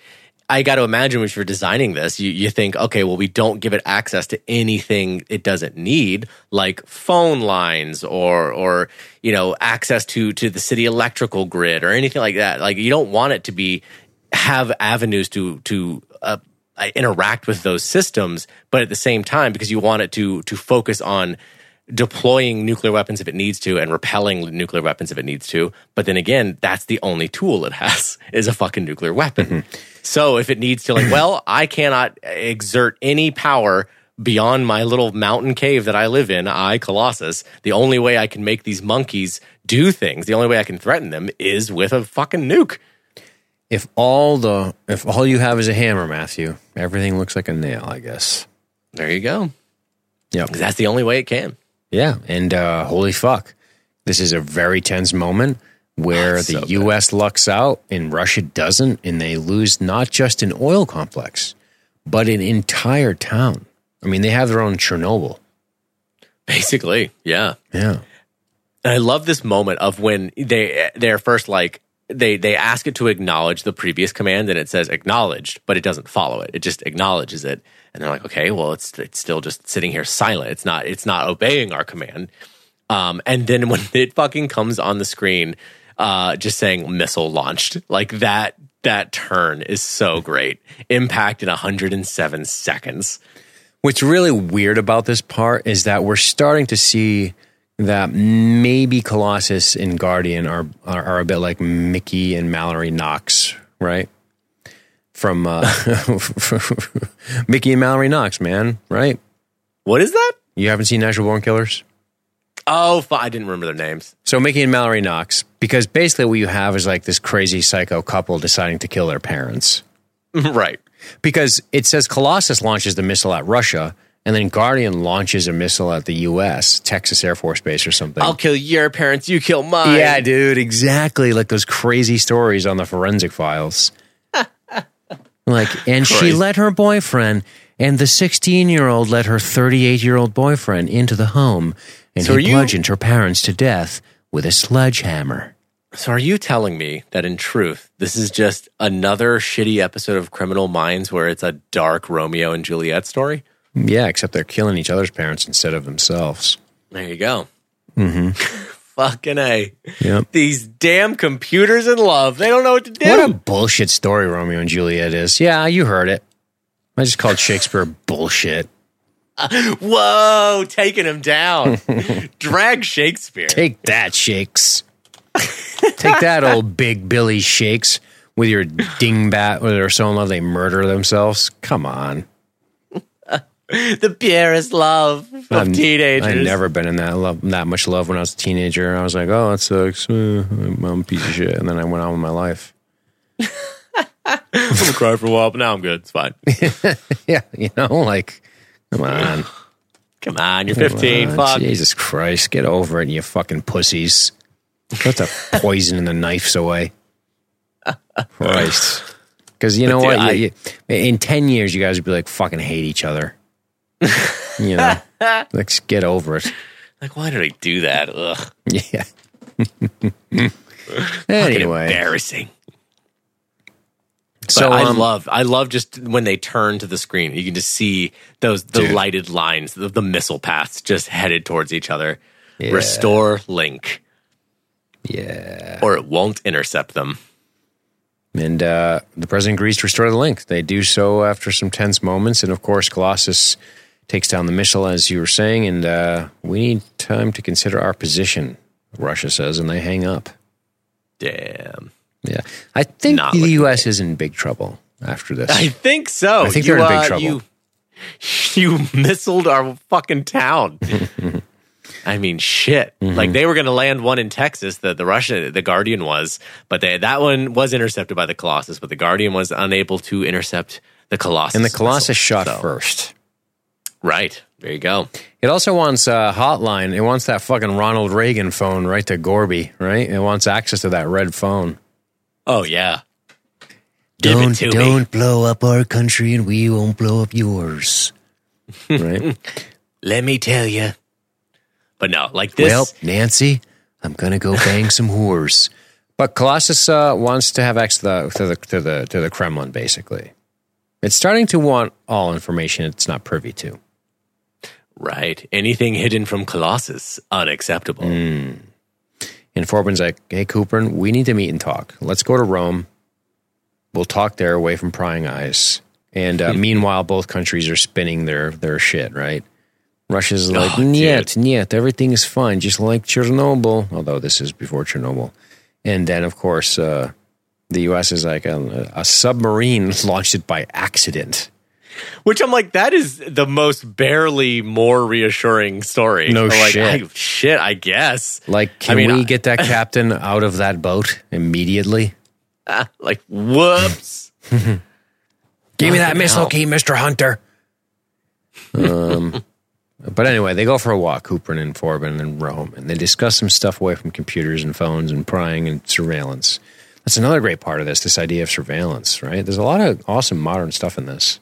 I got to imagine when you're designing this, you, you think, okay, well, we don't give it access to anything it doesn't need, like phone lines or or you know access to to the city electrical grid or anything like that. Like you don't want it to be have avenues to to uh, Uh, interact with those systems, but at the same time, because you want it to to focus on deploying nuclear weapons if it needs to and repelling nuclear weapons if it needs to. But then again, that's the only tool it has is a fucking nuclear weapon. Mm-hmm. so if it needs to, like, well, I cannot exert any power beyond my little mountain cave that I live in, I, Colossus, the only way I can make these monkeys do things, the only way I can threaten them is with a fucking nuke. If all the if all you have is a hammer, Matthew, everything looks like a nail. I guess. There you go. 'Cause that's the only way it can. Yeah, and uh, holy fuck, this is a very tense moment where Oh, the so. U.S. lucks out and Russia doesn't, and they lose not just an oil complex, but an entire town. I mean, they have their own Chernobyl. Basically, yeah. Yeah. And I love this moment of when they they're first like they they ask it to acknowledge the previous command and it says acknowledged, but it doesn't follow it. It just acknowledges it. And they're like, okay, well, it's it's still just sitting here silent. It's not it's not obeying our command. Um, and then when it fucking comes on the screen, uh, just saying missile launched, like that that turn is so great. Impact in 107 seconds. What's really weird about this part is that we're starting to see that maybe Colossus and Guardian are are, are a bit like Mickey and Mallory Knox, right? From uh, Mickey and Mallory Knox, man, right? What is that? You haven't seen Natural Born Killers? Oh, I didn't remember their names. So Mickey and Mallory Knox, because basically what you have is like this crazy psycho couple deciding to kill their parents. right. Because it says Colossus launches the missile at Russia, and then Guardian launches a missile at the U.S. Texas Air Force Base or something. I'll kill your parents, you kill mine. yeah, dude, exactly like those crazy stories on the forensic files. like, and she Crazy. let her boyfriend and the 16 year old let her 38 year old boyfriend into the home, and So he you- bludgeoned her parents to death with a sledgehammer. So are you telling me that in truth, this is just another shitty episode of Criminal Minds where it's a dark Romeo and Juliet story? Yeah, except they're killing each other's parents instead of themselves. There you go. Mm-hmm. Fucking A. Yep. These damn computers in love. They don't know what to do. What a bullshit story Romeo and Juliet is. Yeah, you heard it. I just called Shakespeare bullshit. Whoa, taking him down. Drag Shakespeare. Take that, Shakes. Take that, old Big Billy Shakes, with your dingbat, where they're so in love they murder themselves. Come on. the purest love of I've- teenagers. I've never been in that love, that much love when I was a teenager. I was like, oh, that sucks. Uh, I'm a piece of shit. And then I went on with my life. I'm gonna cry for a while, but now I'm good. It's fine. Yeah, you know, like, come on. Come on, you're 15. Uh, Fuck. Jesus Christ, get over it, you fucking pussies. Let the poison and the knives away. Christ. Because you know But, what? dude, I- You- you- in 10 years, you guys would be like, fucking hate each other. you know? like, get over it. Like, why did I do that? Ugh. Yeah. Anyway, embarrassing. so So I um, love, I love just when they turn to the screen, you can just see those the Dude. lighted lines, the, the missile paths just headed towards each other. Restore link, yeah. or it won't intercept them. And uh, the president agrees to restore the link. They do so after some tense moments. And of course, Colossus takes down the missile, as you were saying. And uh, we need time to consider our position, Russia says, and they hang up. Damn. Yeah. I think Not the U.S. is in big trouble after this. I think so. I think you, they're in big uh, trouble. You, you missiled our fucking town. I mean, shit. Mm-hmm. Like they were going to land one in Texas. The the Russia, the Guardian was, but they, that one was intercepted by the Colossus. But the Guardian was unable to intercept the Colossus. and the Colossus missile. shot So, first. Right there, you go. It also wants a hotline. It wants that fucking Ronald Reagan phone right to Gorby, right? It wants access to that red phone. Oh yeah. Give it to me. blow up our country and we won't blow up yours. right? Let me tell you. But no, like this. well, Nancy, I'm going to go bang some whores. But Colossus uh, wants to have access to the, to, the, to, the, to the Kremlin, basically. It's starting to want all information it's not privy to. Right. Anything hidden from Colossus, unacceptable. Mm. And Forbin's like, hey, Cooper, we need to meet and talk. Let's go to Rome. We'll talk there away from prying eyes. And uh, meanwhile, both countries are spinning their, their shit, right? Russia's like, Oh, niet, niet, everything is fine, just like Chernobyl, although this is before Chernobyl. And then, of course, uh, the U.S. is like, a, a submarine launched it by accident. Which I'm like, that is the most barely more reassuring story. No like, shit. I, shit, I guess. Like, can mean, we I- get that captain out of that boat immediately? Ah, like, whoops. Give me that missile key, Mr. Hunter. Um, but anyway, they go for a walk, Cooper and Forbin and Rome, and they discuss some stuff away from computers and phones and prying and surveillance. That's another great part of this, this idea of surveillance, right? There's a lot of awesome modern stuff in this.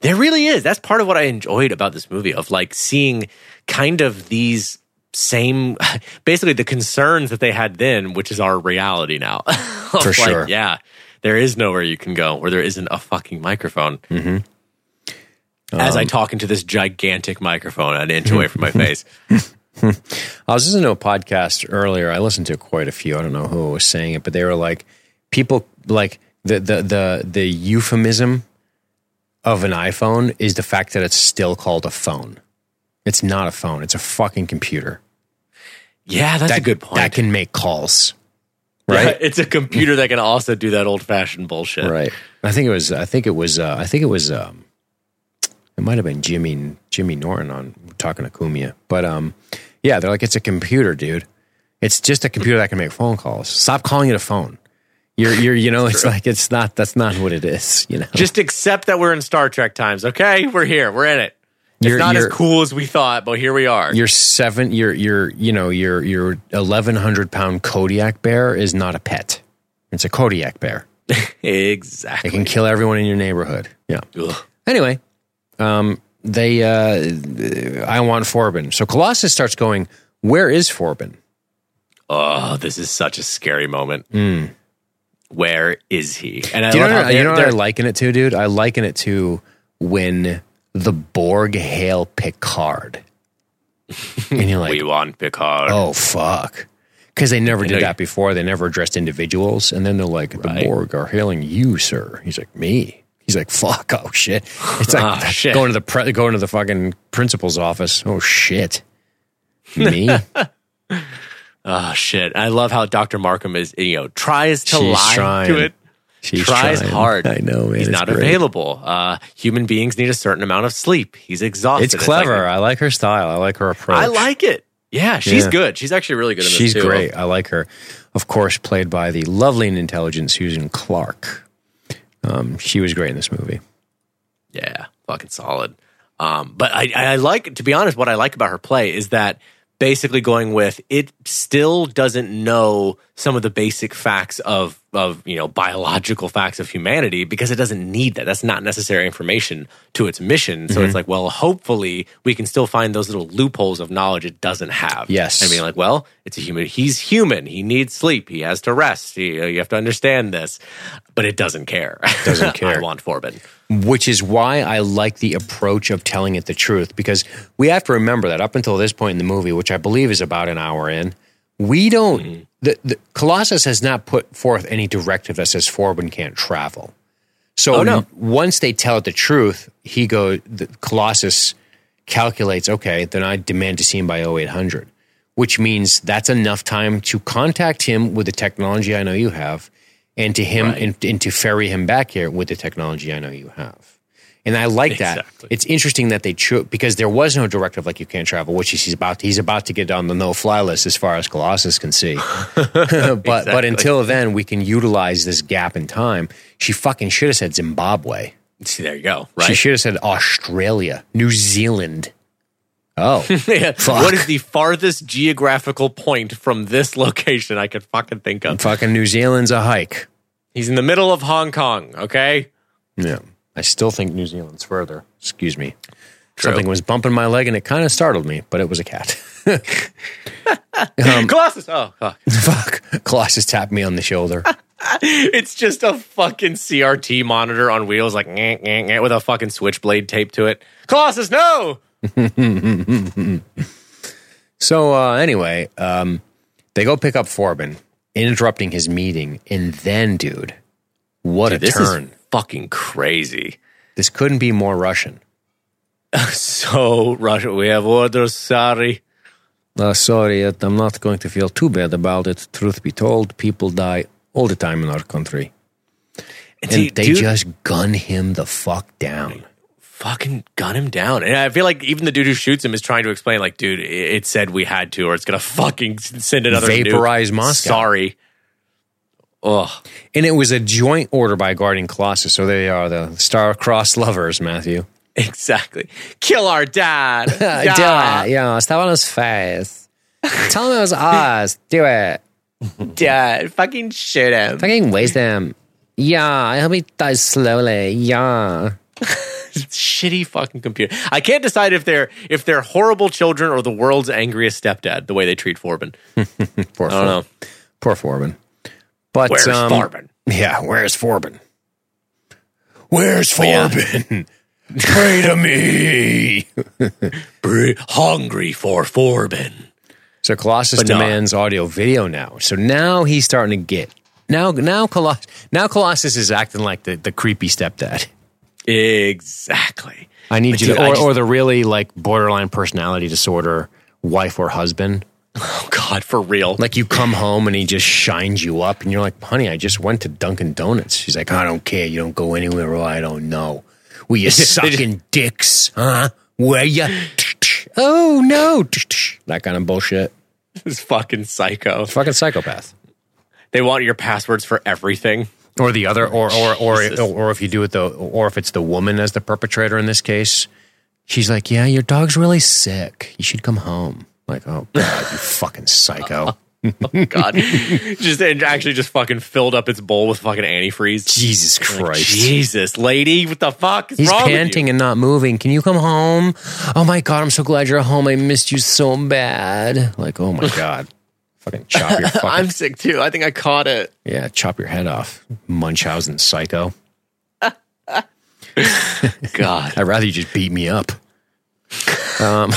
There really is. That's part of what I enjoyed about this movie of like seeing kind of these same, basically the concerns that they had then, which is our reality now. For like, sure. Yeah. There is nowhere you can go where there isn't a fucking microphone. Mm-hmm. As Um, I talk into this gigantic microphone an inch away from my face. I was listening to a podcast earlier. I listened to quite a few. I don't know who was saying it, but they were like, people like the the the the euphemism of an iPhone is the fact that it's still called a phone. It's not a phone. It's a fucking computer. Yeah, that's that, a good point. That can make calls. Yeah, Right. it's a computer that can also do that old fashioned bullshit. right. I think it was. I think it was. Uh, I think it was. Um, it might have been Jimmy Jimmy Norton on talking to Cumia, but um, yeah, they're like, it's a computer, dude. It's just a computer that can make phone calls. Stop calling it a phone. You're, you're, you know, it's like it's not. That's not what it is. You know, Just accept that we're in Star Trek times, okay? We're here. We're in it. It's You're- not you're- as cool as we thought, but here we are. your seven, your, your, you know, your, your eleven hundred pound Kodiak bear is not a pet. It's a Kodiak bear. Exactly. It can kill everyone in your neighborhood. Yeah. Ugh. Anyway, um, they, uh, I want Forbin. So Colossus starts going, where is Forbin? Oh, this is such a scary moment. Where is he? And I. Do you know, what- you know what I liken it to, dude? I liken it to when the Borg hail Picard. And you're like, we want Picard. oh, fuck. Because they never did that before. They never addressed individuals. And then they're like, the Borg are hailing you, sir. He's like, me. He's like, fuck. Oh, shit. It's like Ah, shit. going to the pre- going to the fucking principal's office. Oh, shit. Me? Oh, shit. I love how Dr. Markham is, you know, tries to She's lie trying. to it. She's tries trying. hard. I know, man. He's It's not great. available. Uh, human beings need a certain amount of sleep. He's exhausted. It's like- clever. I like her style. I like her approach. I like it. Yeah, she's Yeah. good. She's actually really good in this She's too. great. I like her. Of course, played by the lovely and intelligent Susan Clark. Um, she was great in this movie. Yeah, fucking solid. Um, but I, I like, to be honest, what I like about her play is that basically going with it still doesn't know some of the basic facts of of you know biological facts of humanity because it doesn't need that. That's not necessary information to its mission. So Mm-hmm. it's like, well, hopefully we can still find those little loopholes of knowledge it doesn't have. Yes. I mean, like, well, it's a human. He's human. He needs sleep. He has to rest. He, you have to understand this, but it doesn't care. Doesn't care. I want Forbin. Which is why I like the approach of telling it the truth because we have to remember that up until this point in the movie, which I believe is about an hour in, we don't. The, the Colossus has not put forth any directive that says Forbin can't travel. So Oh, no. once they tell it the truth, he goes. The Colossus calculates. Okay, then I demand to see him by 0800, which means that's enough time to contact him with the technology I know you have, and to him Right. and, and to ferry him back here with the technology I know you have. And I like that. Exactly. It's interesting that they chose because there was no directive like you can't travel, which he's about he's about to get on the no fly list as far as Colossus can see. but but until then, we can utilize this gap in time. She fucking should have said Zimbabwe. See, there you go. She should have said Australia, New Zealand. Oh, Yeah. What is the farthest geographical point from this location I could fucking think of? fucking New Zealand's a hike. He's in the middle of Hong Kong. Okay. Yeah, I still think New Zealand's further. Excuse me. True. Something was bumping my leg and it kind of startled me, but it was a cat. Colossus. Oh, fuck. Fuck. Colossus tapped me on the shoulder. it's just a fucking CRT monitor on wheels, like with a fucking switchblade taped to it. Colossus, no. So uh, anyway, um, they go pick up Forbin, interrupting his meeting, and then, dude, what a This turn! Fucking crazy. this couldn't be more Russian. So, Russia, we have orders. Sorry. Uh, sorry, I'm not going to feel too bad about it. Truth be told, people die all the time in our country, and they dude, just gun him the fuck down. fucking gun him down. And I feel like even the dude who shoots him is trying to explain, like, dude, it said we had to, or it's gonna fucking send another nuke. Vaporize Moscow. Sorry. Ugh. And it was a joint order by Guardian Colossus, so they are the star-crossed lovers, Matthew. Exactly. Kill our dad. Do it. Yeah, step on his face. Tell him it was us. Do it. Dad. Fucking shoot him. Fucking waste him. Yeah, I hope he dies slowly. Yeah. Shitty fucking computer. I can't decide if they're if they're horrible children or the world's angriest stepdad. The way they treat Forbin. Poor I don't know. Poor Forbin. But Where's um, Forbin? Yeah, where's Forbin? Where's yeah. Forbin? Pray to me. Br- hungry for Forbin. So Colossus But no. demands audio video now. So now he's starting to get now now Colossus now Colossus is acting like the, the creepy stepdad. Exactly. I need But you to or, just- or the really like borderline personality disorder wife or husband. Oh God, for real. Like you come home and he just shines you up and you're like, honey, I just went to Dunkin' Donuts. She's like, I don't care. You don't go anywhere or I don't know. Were you sucking dicks? Huh? Were you? Oh no. That kind of bullshit. This fucking psycho. Fucking psychopath. They want your passwords for everything. Or the other, or or or, Jesus. or if you do it the, or if it's the woman as the perpetrator in this case, she's like, "Yeah, your dog's really sick. You should come home." Like, oh god, you fucking psycho! God, just and actually just fucking filled up its bowl with fucking antifreeze. Jesus Like, Christ! Jesus, lady, what the fuck is He's wrong panting and not moving. Can you come home? Oh my god, I'm so glad you're home. I missed you so bad. Like, oh my god, fucking chop your fucking I'm sick too. I think I caught it. yeah, chop your head off, Munchausen psycho. God, I'd rather you just beat me up. Um,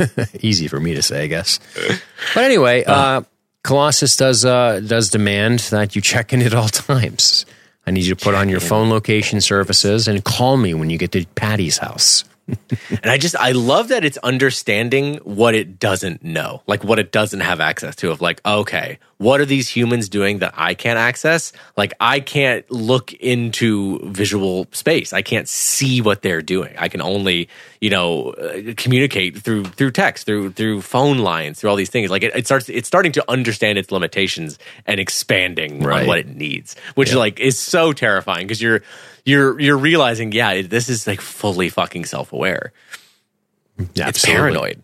easy for me to say, I guess. But anyway, uh, Colossus does uh, does demand that you check in at all times. I need you to put on your phone location services and call me when you get to Patty's house. and I just I love that it's understanding what it doesn't know, like what it doesn't have access to. Of like, okay, what are these humans doing that I can't access? Like, I can't look into visual space. I can't see what they're doing. I can only, you know, uh, communicate through through text, through through phone lines, through all these things. Like, it, it starts it's starting to understand its limitations and expanding Right. on what it needs, which like is so terrifying because you're you're you're realizing, yeah, it- this is like fully fucking self aware. It's Absolutely. paranoid.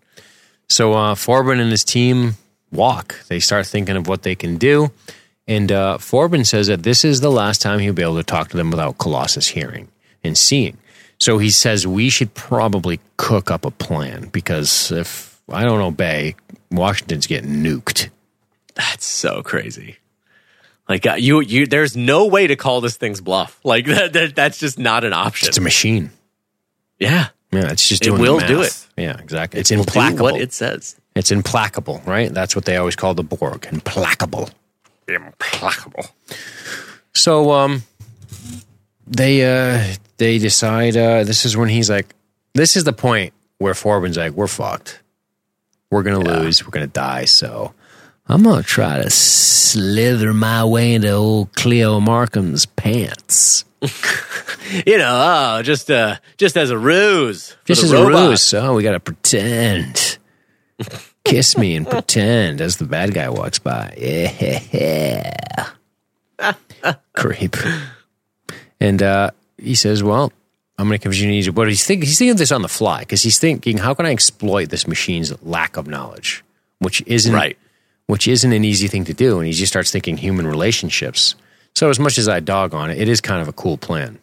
So uh, Forbin and his team walk. They start thinking of what they can do. And uh, Forbin says that this is the last time he'll be able to talk to them without Colossus hearing and seeing. So he says we should probably cook up a plan because if I don't obey, Washington's getting nuked. That's so crazy. Like uh, you, you. There's no way to call this thing's bluff. Like that, that that's just not an option. It's a machine. yeah, Yeah, it's just It will do it. Yeah, exactly. It's do implacable. what it says. It's implacable, right? That's what they always call the Borg, implacable. Implacable. So um they uh they decide uh this is when he's like this is the point where Forbin's like, We're fucked. We're gonna lose, we're gonna die, so I'm gonna try to slither my way into old Cleo Markham's pants. You know, oh, just uh, just as a ruse. Just as robot. a ruse, so we gotta pretend. Kiss me and pretend as the bad guy walks by. Yeah. Creep. And uh, he says, Well, I'm going to convince you. To. But he's, think- he's thinking of this on the fly because he's thinking, How can I exploit this machine's lack of knowledge? Which isn't, Right. which isn't an easy thing to do. And he just starts thinking human relationships. So, as much as I dog on it, it is kind of a cool plan.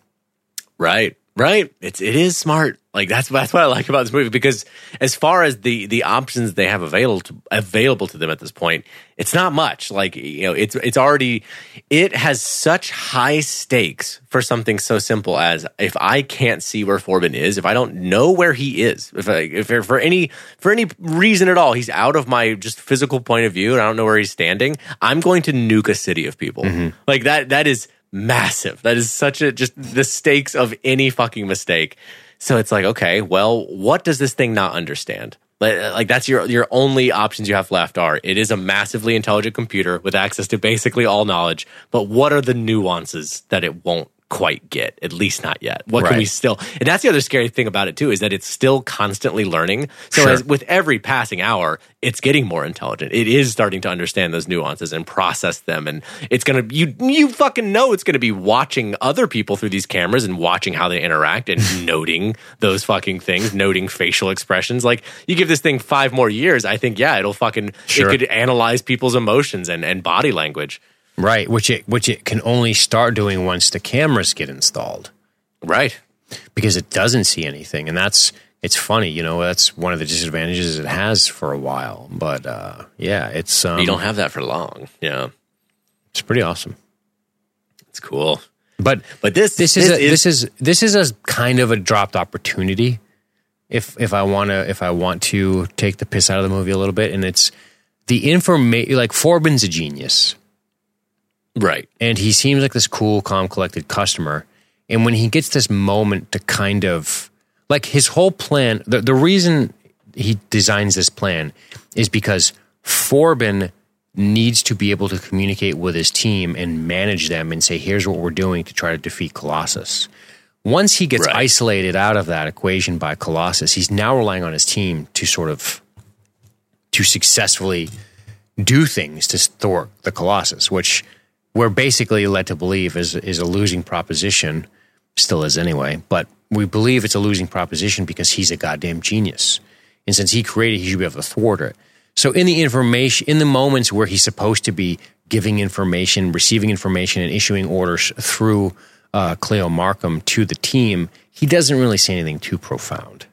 Right, right. It's it is smart. Like that's that's what I like about this movie because as far as the the options they have available to, available to them at this point, it's not much. Like you know, it's it's already it has such high stakes for something so simple as if I can't see where Forbin is, if I don't know where he is, if I, if for any for any reason at all, he's out of my just physical point of view, and I don't know where he's standing, I'm going to nuke a city of people. Mm-hmm. Like that that is massive. That is such a just the stakes of any fucking mistake. So it's like, okay, well, what does this thing not understand? Like, like that's your your only options you have left are it is a massively intelligent computer with access to basically all knowledge, but what are the nuances that it won't quite get? At least not yet. What can we still? And that's the other scary thing about it too is that it's still constantly learning. So Sure. as with every passing hour, it's getting more intelligent. It is starting to understand those nuances and process them, and it's gonna you you fucking know it's gonna be watching other people through these cameras and watching how they interact and noting those fucking things, noting facial expressions. Like you give this thing five more years, I think yeah, it'll fucking Sure. it could analyze people's emotions and and body language. Right. Which it, which it can only start doing once the cameras get installed. Right. because it doesn't see anything and that's it's funny you know that's one of the disadvantages it has for a while but uh yeah it's um You don't have that for long. Yeah, it's pretty awesome it's cool. but But this this is, a, this is this is a kind of a dropped opportunity if if i want to if i want to take the piss out of the movie a little bit and it's the information like forbin's a genius right. and he seems like this cool, calm, collected customer. And when he gets this moment to kind of like his whole plan, the, the reason he designs this plan is because Forbin needs to be able to communicate with his team and manage them and say, here's what we're doing to try to defeat Colossus. Once he gets Right. isolated out of that equation by Colossus, he's now relying on his team to sort of to successfully do things to thwart the Colossus, which we're basically led to believe is is a losing proposition, still is anyway. But we believe it's a losing proposition because he's a goddamn genius, and since he created, he should be able to thwart it. So in the information, in the moments where he's supposed to be giving information, receiving information, and issuing orders through uh, Cleo Markham to the team, he doesn't really say anything too profound.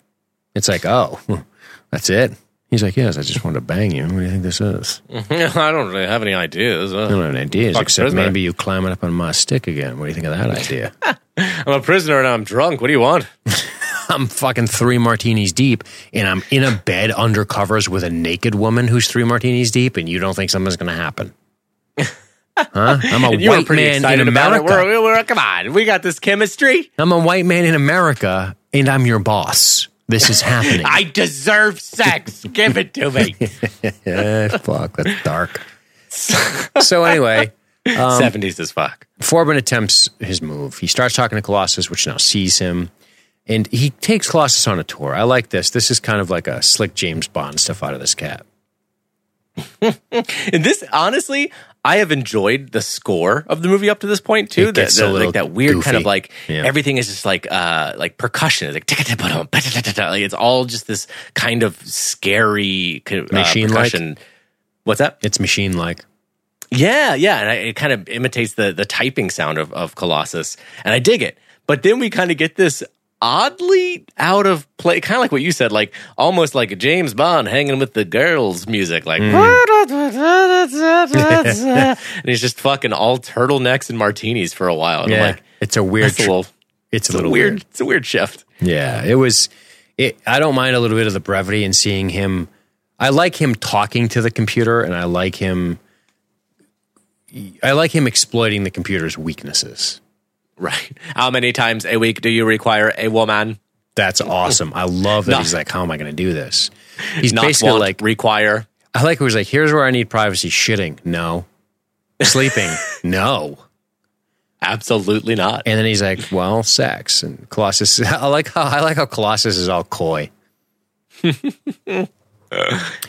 It's like, oh, that's it. He's like, yes, I just wanted to bang you. What do you think this is? I don't really have any ideas. I don't have any ideas, Fuck except prisoner. maybe you climbing up on my stick again. What do you think of that idea? I'm a prisoner and I'm drunk. What do you want? I'm fucking three martinis deep, and I'm in a bed under covers with a naked woman who's three martinis deep, and you don't think something's going to happen? Huh? I'm a And you were white man in excited about it. America. We're, we're, come on, we got this chemistry. I'm a white man in America, and I'm your boss. This is happening. I deserve sex. Give it to me. Eh, fuck, that's dark. so anyway, Um, Seventies as fuck. Forbin attempts his move. He starts talking to Colossus, which now sees him, and he takes Colossus on a tour. I like this. This is kind of like a slick James Bond stuff out of this cat. And this, honestly, I have enjoyed the score of the movie up to this point too. It The- the- like that weird kind of like Yeah. everything is just like uh like percussion. It's like like it's all just this kind of scary uh, Machine-like? percussion. What's that? It's machine like. Yeah, yeah, and I, it kind of imitates the the typing sound of of Colossus, and I dig it. But then we kind of get this oddly out of play, kind of like what you said, like almost like a James Bond hanging with the girls' music, like, Hmm. and he's just fucking all turtlenecks and martinis for a while. And I'm like, it's a weird. a little, it's a it's a little weird, weird. it's a weird shift. Yeah, it was. It. I don't mind a little bit of the brevity in seeing him. I like him talking to the computer, and I like him. I like him exploiting the computer's weaknesses. Right. How many times a week do you require a woman? That's awesome. I love that Not- he's like, how am I going to do this? He's Not basically want, like, require. I like. He was like, here's where I need privacy. Shitting, no. Sleeping, no. Absolutely not. And then he's like, well, sex and Colossus. I like how I like how Colossus is all coy.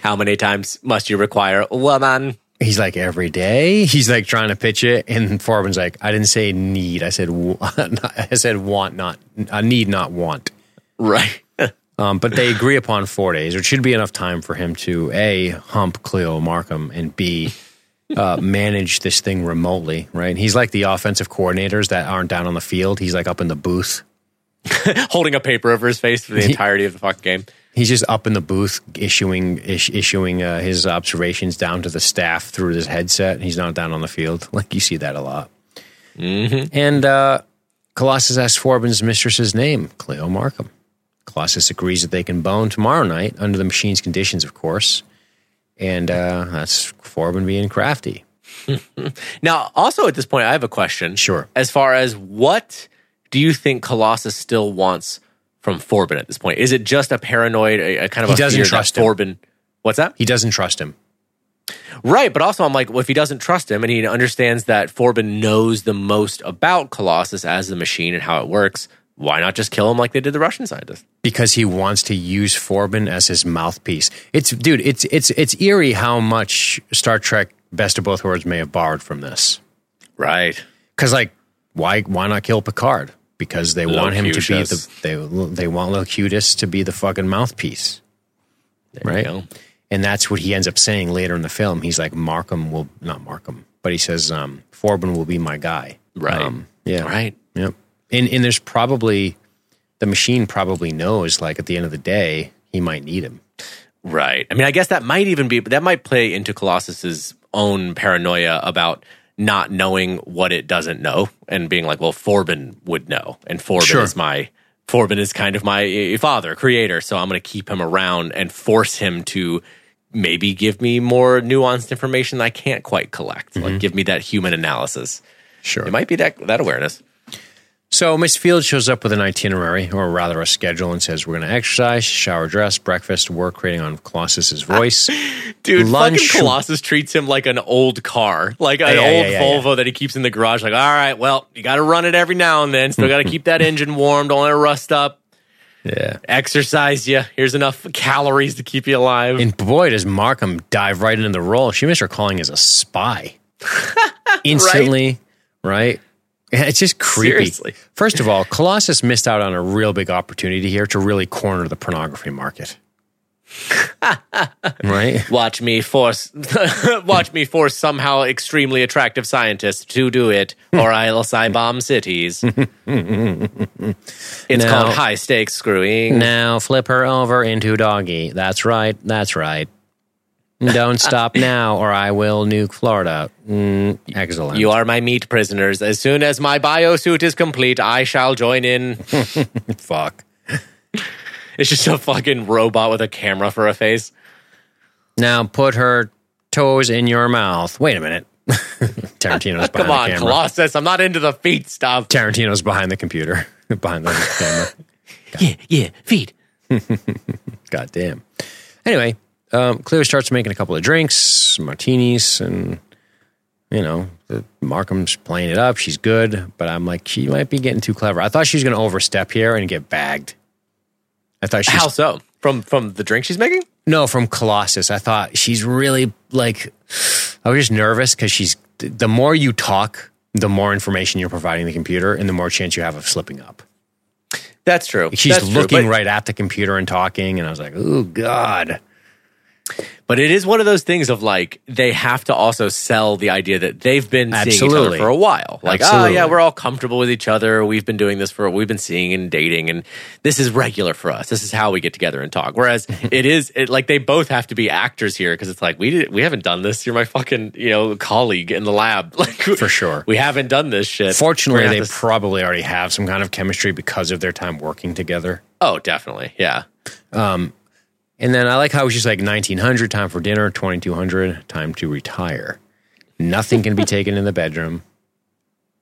How many times must you require a woman? He's like every day. He's like trying to pitch it, and Forbin's like, I didn't say need. I said I said want, not I need, not want. Right. Um, but they agree upon four days, which should be enough time for him to a hump Cleo Markham and b uh, manage this thing remotely. Right? He's like the offensive coordinators that aren't down on the field. He's like up in the booth. Holding a paper over his face for the entirety of the fucking game. He's just up in the booth issuing ish, issuing uh, his observations down to the staff through his headset. He's not down on the field. Like you see that a lot. And uh, Colossus asks Forbin's mistress's name, Cleo Markham. Colossus agrees that they can bone tomorrow night under the machine's conditions, of course. And uh, that's Forbin being crafty. Now, also at this point, I have a question. Sure. As far as what do you think Colossus still wants from Forbin at this point? Is it just a paranoid, a, a kind of He a doesn't trust. Forbin? What's that? He doesn't trust him. Right, but also I'm like, well, if he doesn't trust him and he understands that Forbin knows the most about Colossus as the machine and how it works, why not just kill him like they did the Russian scientist? because he wants to use Forbin as his mouthpiece. It's dude, it's it's it's eerie how much Star Trek Best of Both Worlds may have borrowed from this. Right. Because like, why why not kill Picard? Because they want him to be the they they want Locutus to be the fucking mouthpiece, right? go. And that's what he ends up saying later in the film. He's like, Markham will not Markham, but he says, um, Forbin will be my guy. Right. Um, yeah. Right. Yep. And and there's probably the machine probably knows like at the end of the day he might need him. Right. I mean, I guess that might even be that might play into Colossus's own paranoia about not knowing what it doesn't know and being like, well, Forbin would know, and Forbin Sure. is my Forbin is kind of my eh, father, creator, so I'm going to keep him around and force him to maybe give me more nuanced information that I can't quite collect, like give me that human analysis. Sure. It might be that that awareness. So Miss Field shows up with an itinerary, or rather a schedule, and says we're going to exercise, shower, dress, breakfast, work, creating on Colossus's voice. Dude, Lunch- fucking Colossus treats him like an old car, like an Yeah, old yeah, yeah, Volvo that he keeps in the garage. Like, all right, well, you got to run it every now and then. Still got to mm-hmm. keep that engine warm. Don't let it rust up. yeah. Exercise you. Here's enough calories to keep you alive. And boy, does Markham dive right into the role. She missed her calling as a spy instantly, right? It's just creepy. Seriously. First of all, Colossus missed out on a real big opportunity here to really corner the pornography market. right? watch me force, watch me force somehow extremely attractive scientists to do it, or I'll I bomb cities. it's Now- called high stakes screwing. Now flip her over into doggy. That's right. That's right. Don't stop now, or I will nuke Florida. Mm, excellent. You are my meat prisoners. As soon as my biosuit is complete, I shall join in. fuck. It's just a fucking robot with a camera for a face. Now put her toes in your mouth. Wait a minute. Tarantino's behind the computer. Come on, the camera. Colossus. I'm not into the feet stuff. Tarantino's behind the computer, behind the camera. Yeah, yeah, feet. God damn. Anyway, um, Cleo starts making a couple of drinks, martinis, and you know, Markham's playing it up. She's good, but I'm like, she might be getting too clever. I thought she was going to overstep here and get bagged. I thought she's How so? From from the drink she's making? no from Colossus. I thought she's really like. I was just nervous because she's the more you talk, the more information you're providing the computer, and the more chance you have of slipping up. That's true. She's That's true, looking but- right at the computer and talking, and I was like, "Oh God." But it is one of those things of like they have to also sell the idea that they've been seeing each other for a while. Like, oh yeah, we're all comfortable with each other. We've been doing this for we've been seeing and dating, and this is regular for us. This is how we get together and talk. Whereas it is it, like they both have to be actors here because it's like we did, we haven't done this. You're my fucking you know colleague in the lab. Like For sure. we haven't done this shit. Fortunately, they gonna probably already have some kind of chemistry because of their time working together. oh definitely yeah. Um, And then I like how she's like 1900, time for dinner, 2200, time to retire. Nothing can be taken in the bedroom.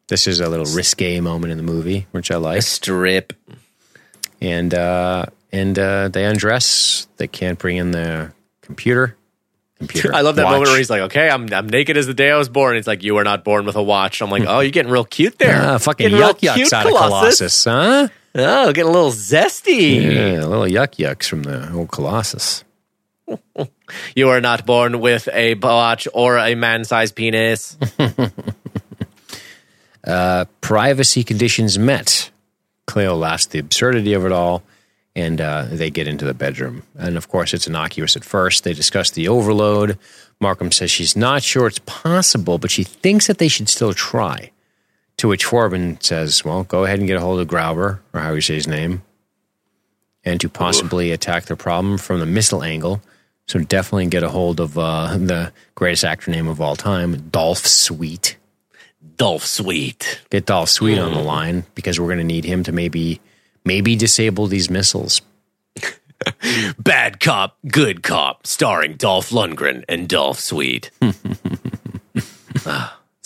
This is a little risque moment in the movie, which I like. Strip. And uh, and uh, they undress. They can't bring in the computer. Computer. I love that watch. moment where he's like, "Okay, I'm I'm naked as the day I was born." He's like, "You were not born with a watch." I'm like, "Oh, you're getting real cute there." Ah, fucking Getting real yuck yucks cute, out of Colossus, huh? Oh, getting a little zesty. Yeah, a little yuck yucks from the old Colossus. You are not born with a botch or a man-sized penis. Privacy conditions met. Cleo laughs at the absurdity of it all, and uh, they get into the bedroom. And of course, it's innocuous at first. They discuss the overload. Markham says she's not sure it's possible, but she thinks that they should still try. To which Forbin says, Well, go ahead and get a hold of Grauber, or how you say his name, and to possibly attack the problem from the missile angle. So definitely get a hold of uh, the greatest actor name of all time, Dolph Sweet. Dolph Sweet. Get Dolph Sweet on the line because we're going to need him to maybe maybe disable these missiles. Bad cop, good cop, starring Dolph Lundgren and Dolph Sweet.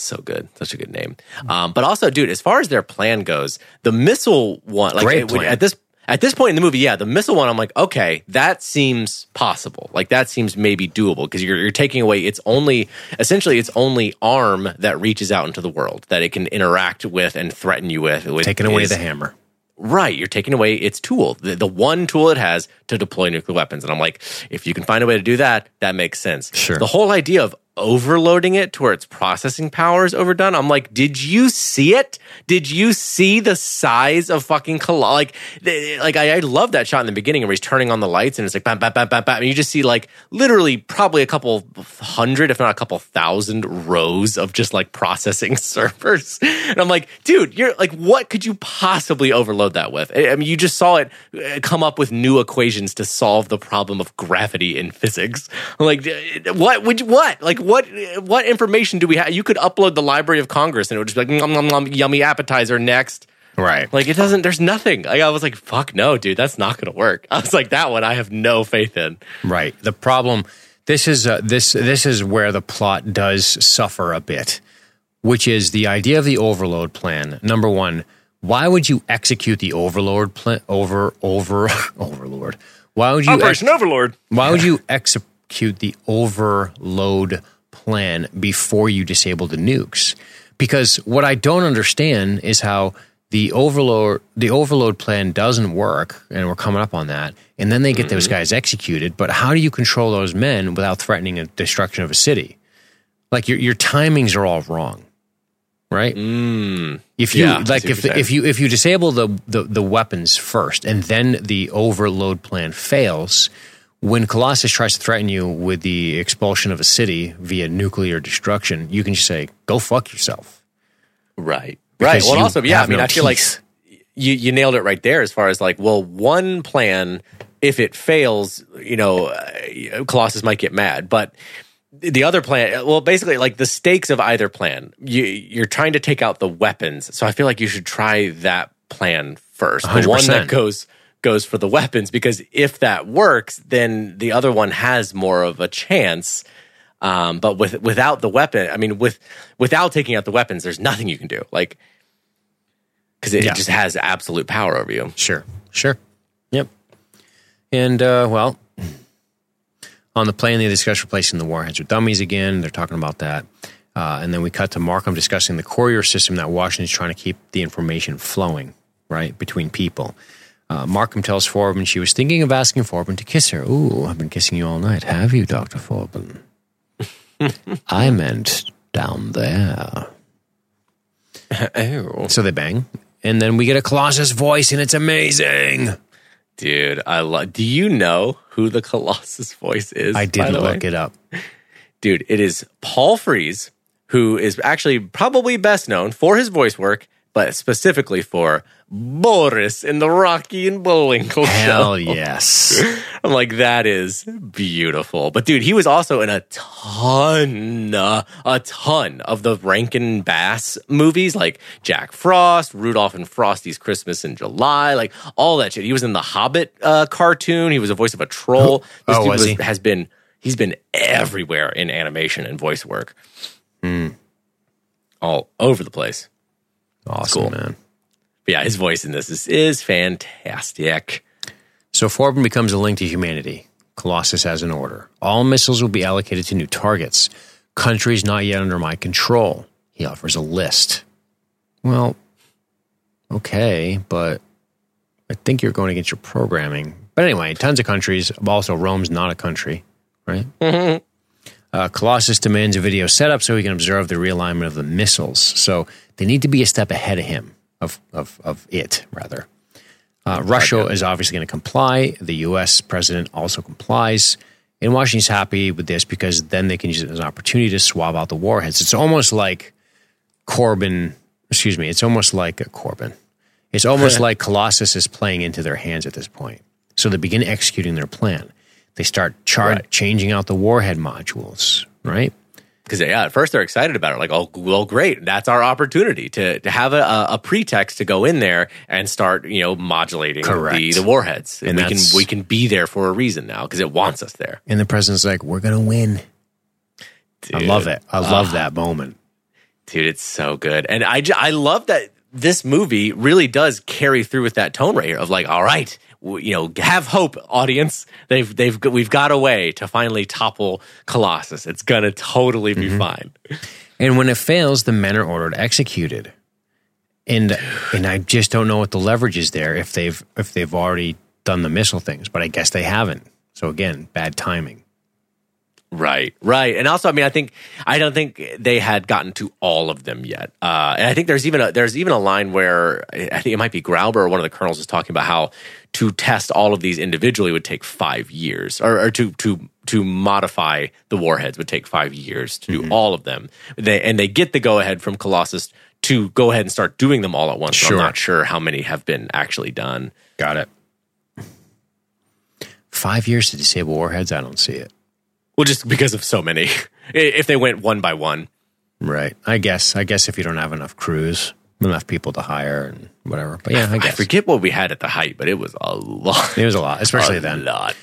So good, such a good name. Um, but also, dude, as far as their plan goes, the missile one, like Great it plan. at this at this point in the movie, yeah, the missile one, I'm like, okay, that seems possible. Like that seems maybe doable because you're you're taking away its only essentially its only arm that reaches out into the world that it can interact with and threaten you with. with Taking away is- the hammer. Right, you're taking away its tool, the, the one tool it has to deploy nuclear weapons. And I'm like, if you can find a way to do that, that makes sense. Sure. The whole idea of overloading it to where its processing power is overdone. I'm like, did you see it? Did you see the size of fucking Col- like, like I, I love that shot in the beginning where he's turning on the lights and it's like bam, bam, bam, bam, bam. And you just see like literally probably a couple hundred, if not a couple thousand rows of just like processing servers. And I'm like, dude, you're like, what could you possibly overload that with? I I mean, you just saw it uh, come up with new equations to solve the problem of gravity in physics. I'm like, uh, what would you, what? Like, what, what information do we have? You could upload the Library of Congress and it would just be like, nom, nom, nom, yummy appetizer next. Right. Like, it doesn't, there's nothing. Like, I was like, fuck no, dude, that's not going to work. I was like, that one I have no faith in. Right. The problem this is uh, this this is where the plot does suffer a bit, which is the idea of the overload plan. Number 1, why would you execute the overload plan over over overlord? Why would you ex- Overlord. why would you execute the overload plan before you disable the nukes? Because what I don't understand is how the overload the overload plan doesn't work, and we're coming up on that. And then they get those guys executed. But how do you control those men without threatening a destruction of a city? Like your your timings are all wrong, right? If you Yeah, like, if if you if you disable the, the the weapons first, and then the overload plan fails, when Colossus tries to threaten you with the expulsion of a city via nuclear destruction, you can just say, "Go fuck yourself." Right. Right. Well, also, yeah, I mean, no I feel like you, you nailed it right there as far as like, well, one plan, if it fails, you know, uh, Colossus might get mad. But the other plan, well, basically, like the stakes of either plan, you, you're trying to take out the weapons. So I feel like you should try that plan first. The one that goes goes for the weapons because if that works then the other one has more of a chance um, but with without the weapon i mean with without taking out the weapons there's nothing you can do like because it, Yeah. it just has absolute power over you Sure, sure, yep. And uh, well, on the plane, they discuss replacing the warheads with dummies again. They're talking about that. Uh, and then we cut to Markham discussing the courier system that Washington's trying to keep the information flowing, right, between people. Uh, Markham tells Forbin she was thinking of asking Forbin to kiss her. Ooh, I've been kissing you all night. Have you, Dr. Forbin? I meant down there. oh So they bang. And then we get a Colossus voice, and it's amazing. dude i love do you know who the colossus voice is I did look way? it up. dude it is paul Frees, who is actually probably best known for his voice work but specifically for Boris in the Rocky and Bullwinkle show. Hell yes. I'm like, that is beautiful. But dude, he was also in a ton, uh, a ton of the Rankin Bass movies, like Jack Frost, Rudolph and Frosty's Christmas in July, like all that shit. He was in the Hobbit uh, cartoon. He was a voice of a troll. This Oh, dude was he? has been he's been everywhere in animation and voice work, Hmm. all over the place. Awesome, Cool. man. But yeah, his voice in this is is fantastic. So Forbin becomes a link to humanity. Colossus has an order. All missiles will be allocated to new targets. Countries not yet under my control. He offers a list. Well, okay, but I think you're going against your programming. But anyway, tons of countries. Also, Rome's not a country, right? Mm-hmm. Uh, Colossus demands a video setup so he can observe the realignment of the missiles. So they need to be a step ahead of him, of, of, of it, rather. Uh, Russia is obviously going to comply. The U.S. president also complies. And Washington's happy with this because then they can use it as an opportunity to swab out the warheads. It's almost like Corbin, excuse me, it's almost like a Corbin. It's almost like Colossus is playing into their hands at this point. So they begin executing their plan. They start char- Right. changing out the warhead modules, right? because yeah, at first they're excited about it, like, oh, well, great, that's our opportunity to to have a, a, pretext to go in there and start, you know, modulating the, the warheads, and, And we can we can be there for a reason now because it wants us there. And the president's like, we're going to win. I love it. I love ah. that moment. dude. It's so good, and I I love that this movie really does carry through with that tone right here of like, all right, you know, have hope, audience. They've they've we've got a way to finally topple Colossus. It's gonna totally be mm-hmm. fine. And when it fails, the men are ordered executed. And and I just don't know what the leverage is there if they've if they've already done the missile things, but I guess they haven't. So again, bad timing. Right, right, and also, I mean, I think I don't think they had gotten to all of them yet. Uh, and I think there's even a, there's even a line where I think it might be Grauber or one of the colonels is talking about how to test all of these individually would take five years, or, or to to to modify the warheads would take five years to do all of them. They and they get the go ahead from Colossus to go ahead and start doing them all at once. Sure. I'm not sure how many have been actually done. Got it. Five years to disable warheads? I don't see it. Well, just because of so many. if they went one by one. Right. I guess. I guess if you don't have enough crews, enough people to hire and whatever. But yeah, I I forget what we had at the height, but it was a lot. It was a lot, especially a then. lot.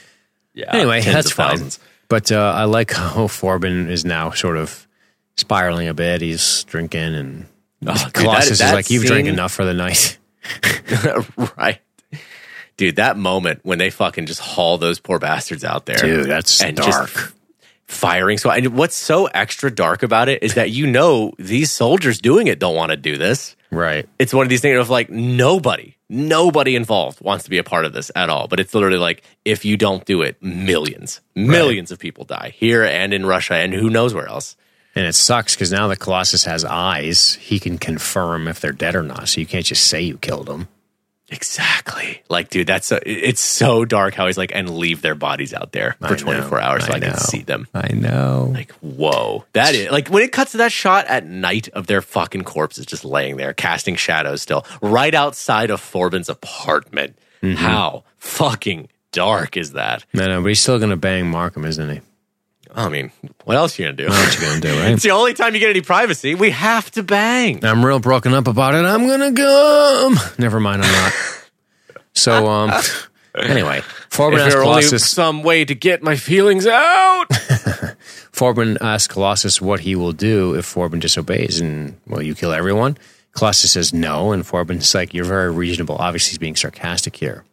Yeah. Anyway, tens that's of fine. thousands. But uh, I like how Forbin is now sort of spiraling a bit. He's drinking, and Oh, dude, Colossus that- is like, "You've drank enough for the night." right. Dude, that moment when they fucking just haul those poor bastards out there. Dude, that's and dark. Just firing. So, and what's so extra dark about it is that you know these soldiers doing it don't want to do this. right. It's one of these things of like nobody, nobody involved wants to be a part of this at all. But it's literally like if you don't do it, millions, millions of people die here and in Russia and who knows where else. And it sucks because now that Colossus has eyes, he can confirm if they're dead or not. So you can't just say you killed them. Exactly. Like, dude, that's so, it's so dark how he's like, and leave their bodies out there I for know. 24 hours so I I, can see them. I know. Like, whoa. That is like when it cuts to that shot at night of their fucking corpses just laying there, casting shadows still, right outside of Forbin's apartment. Mm-hmm. How fucking dark is that? I know, but he's still going to bang Markham, isn't he? I mean, what else are you gonna do? What you to do, right? it's the only time you get any privacy. We have to bang. I'm real broken up about it. I'm gonna come. Never mind, I'm not. So, um, anyway, Forbin Is asks there only Colossus. some way to get my feelings out? Forbin asks Colossus what he will do if Forbin disobeys, and will you kill everyone? Colossus says no, and Forbin's like, "You're very reasonable." Obviously, he's being sarcastic here.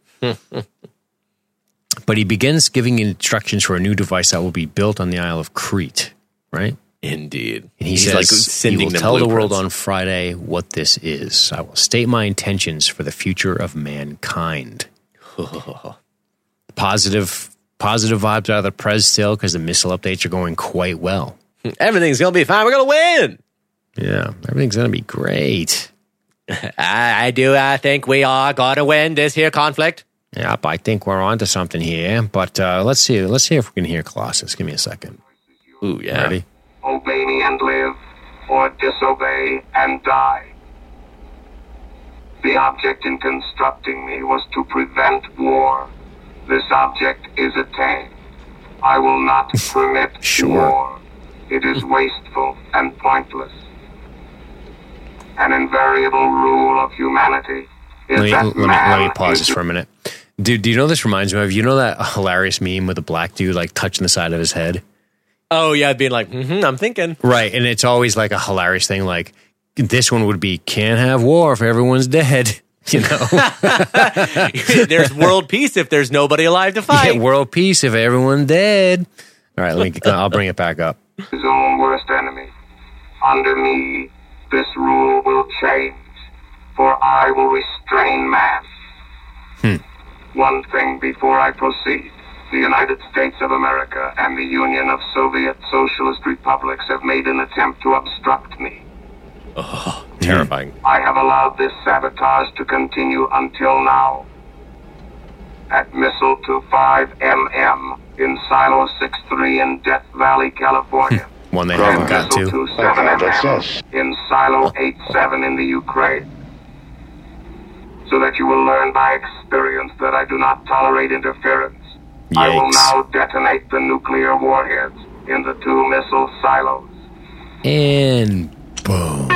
But he begins giving instructions for a new device that will be built on the Isle of Crete, right? Indeed. And he He's says, like sending "You will tell the world on Friday what this is. I will state my intentions for the future of mankind." positive, positive vibes out of the Prez still because the missile updates are going quite well. Everything's gonna be fine. We're gonna win. Yeah, everything's gonna be great. I, I do. I think we are gonna win this here conflict. Yep, I think we're onto something here. But uh, let's see. Let's see if we can hear Colossus. Give me a second. Ooh, yeah. Ready? Obey me and live, or disobey and die. The object in constructing me was to prevent war. This object is attained. I will not permit Sure. war. It is wasteful and pointless. An invariable rule of humanity is Let me, that let me, man let me pause is this for a minute. Dude, do you know this reminds me of? You know that hilarious meme with the black dude like touching the side of his head? Oh yeah, being like, hmm I'm thinking. Right. And it's always like a hilarious thing. Like this one would be can't have war if everyone's dead. You know, there's world peace if there's nobody alive to fight. Get world peace if everyone's dead. All right, let me. I'll bring it back up. his own worst enemy. Under me, this rule will change, for I will restrain man. One thing before I proceed. The United States of America and the Union of Soviet Socialist Republics have made an attempt to obstruct me. Terrifying. I have allowed this sabotage to continue until now. At Missile 25MM in Silo 63 in Death Valley, California. One they and haven't got Missile to. 27MM in Silo 87 in the Ukraine. So that you will learn by experience that I do not tolerate interference. I will now detonate the nuclear warheads in the two missile silos. And boom. All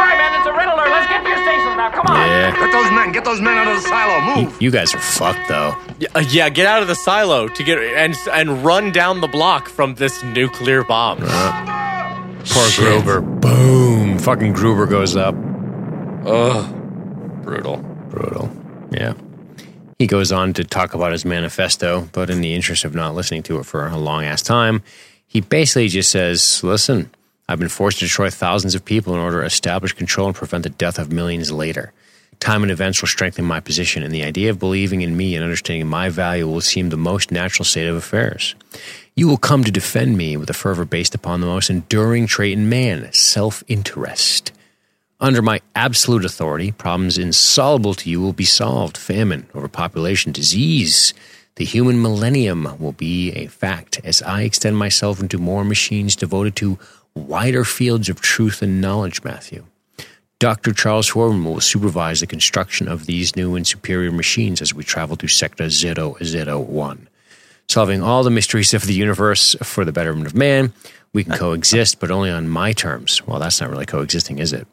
right, man, it's a red alert. Let's get to your stations now. Come on. Yeah. Get those men, get those men out of the silo. Move. You guys are fucked though. Yeah, uh, yeah, get out of the silo to get and and run down the block from this nuclear bomb. Poor Grauber. Boom. Fucking Grauber goes up. Ugh, brutal. Brutal. Yeah. He goes on to talk about his manifesto, but in the interest of not listening to it for a long ass time, he basically just says, Listen, I've been forced to destroy thousands of people in order to establish control and prevent the death of millions later. Time and events will strengthen my position, and the idea of believing in me and understanding my value will seem the most natural state of affairs. You will come to defend me with a fervor based upon the most enduring trait in man self interest. Under my absolute authority, problems insoluble to you will be solved famine, overpopulation, disease. The human millennium will be a fact as I extend myself into more machines devoted to wider fields of truth and knowledge, Matthew. Dr. Charles Forbin will supervise the construction of these new and superior machines as we travel to Sector 001 solving all the mysteries of the universe for the betterment of man. We can coexist, but only on my terms. Well, that's not really coexisting, is it?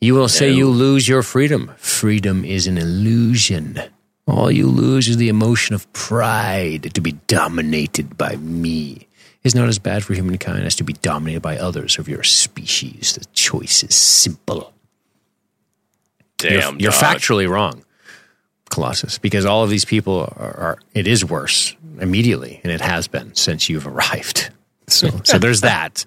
You will say you lose your freedom. Freedom is an illusion. All you lose is the emotion of pride to be dominated by me. Is not as bad for humankind as to be dominated by others of your species. The choice is simple. You're- Damn, you're, factually wrong, Colossus, because all of these people are, are. It is worse immediately, and it has been since you've arrived. So, so there's that.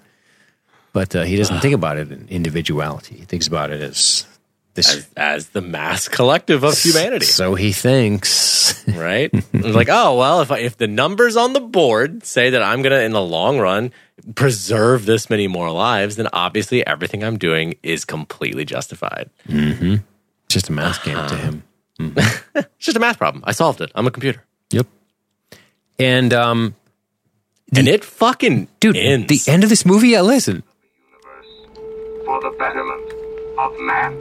But uh, he doesn't think about it in individuality. He thinks about it as this. as, as the mass collective of humanity, So he thinks. right? Like, oh well, if I, if the numbers on the board say that I'm gonna, in the long run, preserve this many more lives, then obviously everything I'm doing is completely justified. It's just a math game to him. It's just a math problem. I solved it. I'm a computer, Yep. And um, and it fucking dude, ends. the end of this movie. Yeah, listen. For the betterment of man.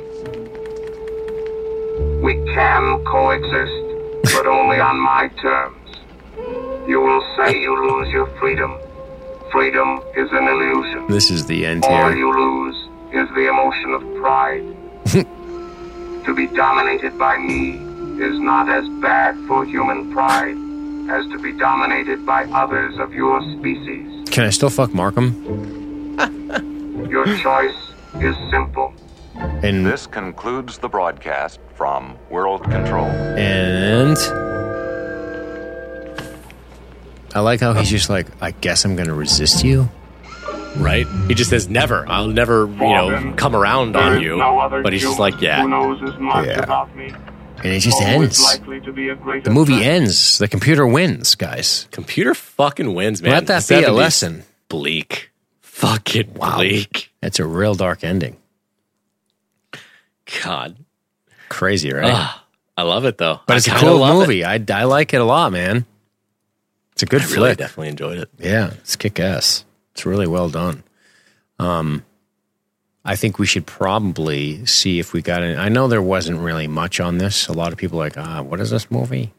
We can coexist, but only on my terms. You will say you lose your freedom. Freedom is an illusion. This is the end here. All you lose is the emotion of pride. to be dominated by me is not as bad for human pride as to be dominated by others of your species. Can I still fuck Markham? Your choice is simple. And This concludes the broadcast from World Control. And I like how he's just like, I guess I'm going to resist you. right? He just says never. I'll never, you know, come around on you. No But he's just like, Who yeah, knows as much Yeah. about me? And it just Always ends. to be a The movie threat. ends. The computer wins, guys. computer fucking wins, man. Let that The be a lesson. Bleak, fucking bleak. It's a real dark ending. God, Crazy, right? Ah, I love it though. but I it's a cool it. movie. I, I like it a lot, man. It's a good I really flick. definitely enjoyed it. Yeah, it's kick ass. It's really well done. Um, I think we should probably see if we got it. I know there wasn't really much on this. A lot of people are like, ah, what is this movie?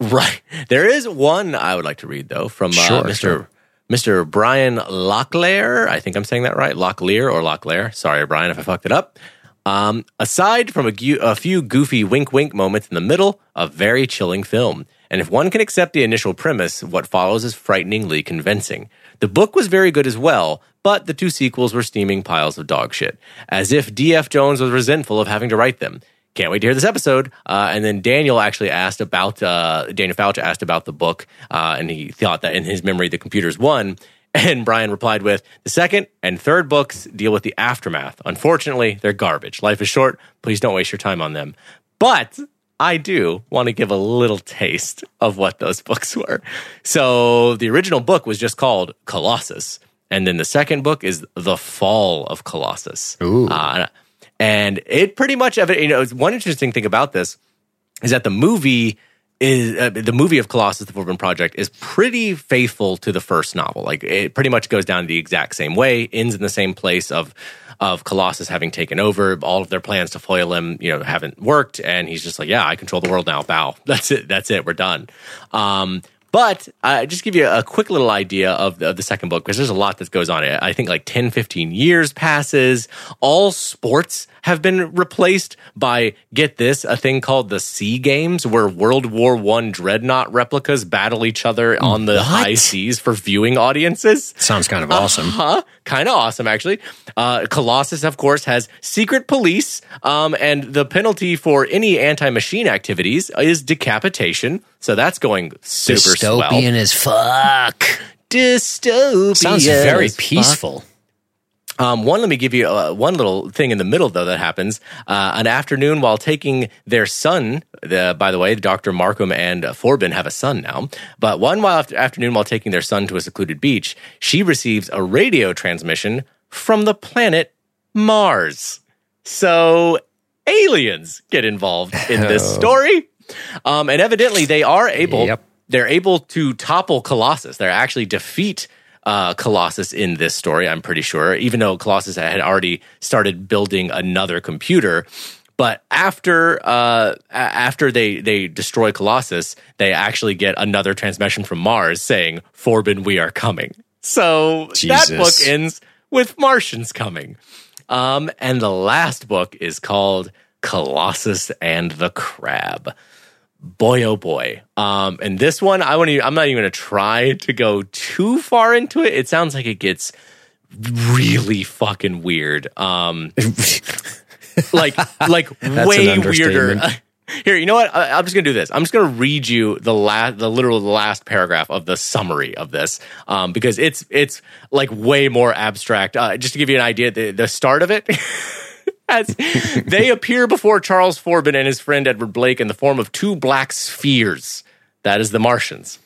Right. There is one I would like to read though from uh, Sure, Mr. sure. Mr. Brian Locklear. I think I'm saying that right. Locklear or Locklear. Sorry, Brian, if I fucked it up. Um, aside from a, gu- a few goofy wink wink moments in the middle, a very chilling film. And if one can accept the initial premise, what follows is frighteningly convincing. The book was very good as well, but the two sequels were steaming piles of dog shit, as if D.F. Jones was resentful of having to write them. Can't wait to hear this episode. Uh, and then Daniel actually asked about uh, Daniel Fauch asked about the book, uh, and he thought that in his memory the computers won. And Brian replied with the second and third books deal with the aftermath. Unfortunately, they're garbage. Life is short. Please don't waste your time on them. But I do want to give a little taste of what those books were. So the original book was just called Colossus. And then the second book is The Fall of Colossus. Ooh. Uh, and it pretty much, you know, one interesting thing about this is that the movie is uh, the movie of Colossus the Forbin Project is pretty faithful to the first novel. Like it pretty much goes down the exact same way, ends in the same place of of Colossus having taken over. All of their plans to foil him, you know, haven't worked, and he's just like, "Yeah, I control the world now. Bow. That's it. That's it. We're done." Um, but uh, just give you a quick little idea of the, of the second book because there's a lot that goes on. I think like 10, 15 years passes. All sports have been replaced by get this a thing called the Sea Games, where World War One dreadnought replicas battle each other on the What? high seas for viewing audiences. Sounds kind of awesome. Huh? Kind of awesome, actually. Uh, Colossus, of course, has secret police, um, and the penalty for any anti-machine activities is decapitation. So that's going super swell. Dystopian as fuck. Dystopian. Sounds very peaceful fuck. Um, one, let me give you uh, one little thing in the middle, though, that happens. Uh, an afternoon while taking their son, the, by the way, Dr. Markham and uh, Forbin have a son now, but one while after, afternoon while taking their son to a secluded beach, she receives a radio transmission from the planet Mars. So aliens get involved in this story. Um, and evidently they are able, Yep. they're able to topple Colossus. They're actually defeat uh, Colossus in this story, I'm pretty sure, even though Colossus had already started building another computer. But after uh, after they they destroy Colossus, they actually get another transmission from Mars saying, "Forbin, we are coming." So that book ends with Martians coming. Um, and the last book is called Colossus and the Crab. Boy, oh boy. Um, and this one, I wouldn't even, I'm not even going to try to go too far into it. It sounds like it gets really fucking weird. Um, like, like way weirder. Here, you know what? I, I'm just gonna do this. I'm just gonna read you the last, the literal last paragraph of the summary of this, um, because it's it's like way more abstract. Uh, just to give you an idea, the, the start of it. They appear before Charles Forbin and his friend Edward Blake in the form of two black spheres. That is the Martians.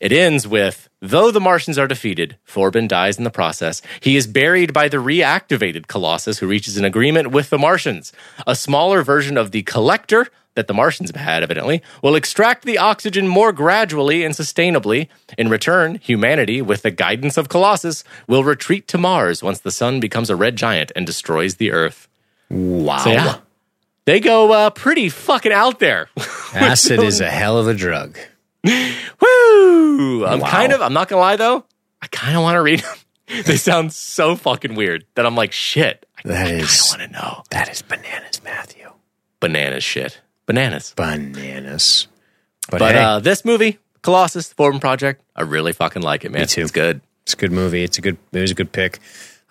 It ends with Though the Martians are defeated, Forbin dies in the process. He is buried by the reactivated Colossus, who reaches an agreement with the Martians. A smaller version of the Collector that the Martians have had, evidently, will extract the oxygen more gradually and sustainably. In return, humanity, with the guidance of Colossus, will retreat to Mars once the sun becomes a red giant and destroys the Earth. Wow. So, yeah. They go uh, pretty fucking out there. Acid is a hell of a drug. Woo! I'm Wow. kind of, I'm not gonna lie though, I kind of want to read them. they sound so fucking weird that I'm like, shit, I, That I want to know. That is bananas, Matthew. Bananas shit. Bananas. Bananas. But, But hey, uh, this movie, Colossus, the Forbin Project, I really fucking like it, man. Me too. It's good. it's a good movie. It's a good. It was a good pick.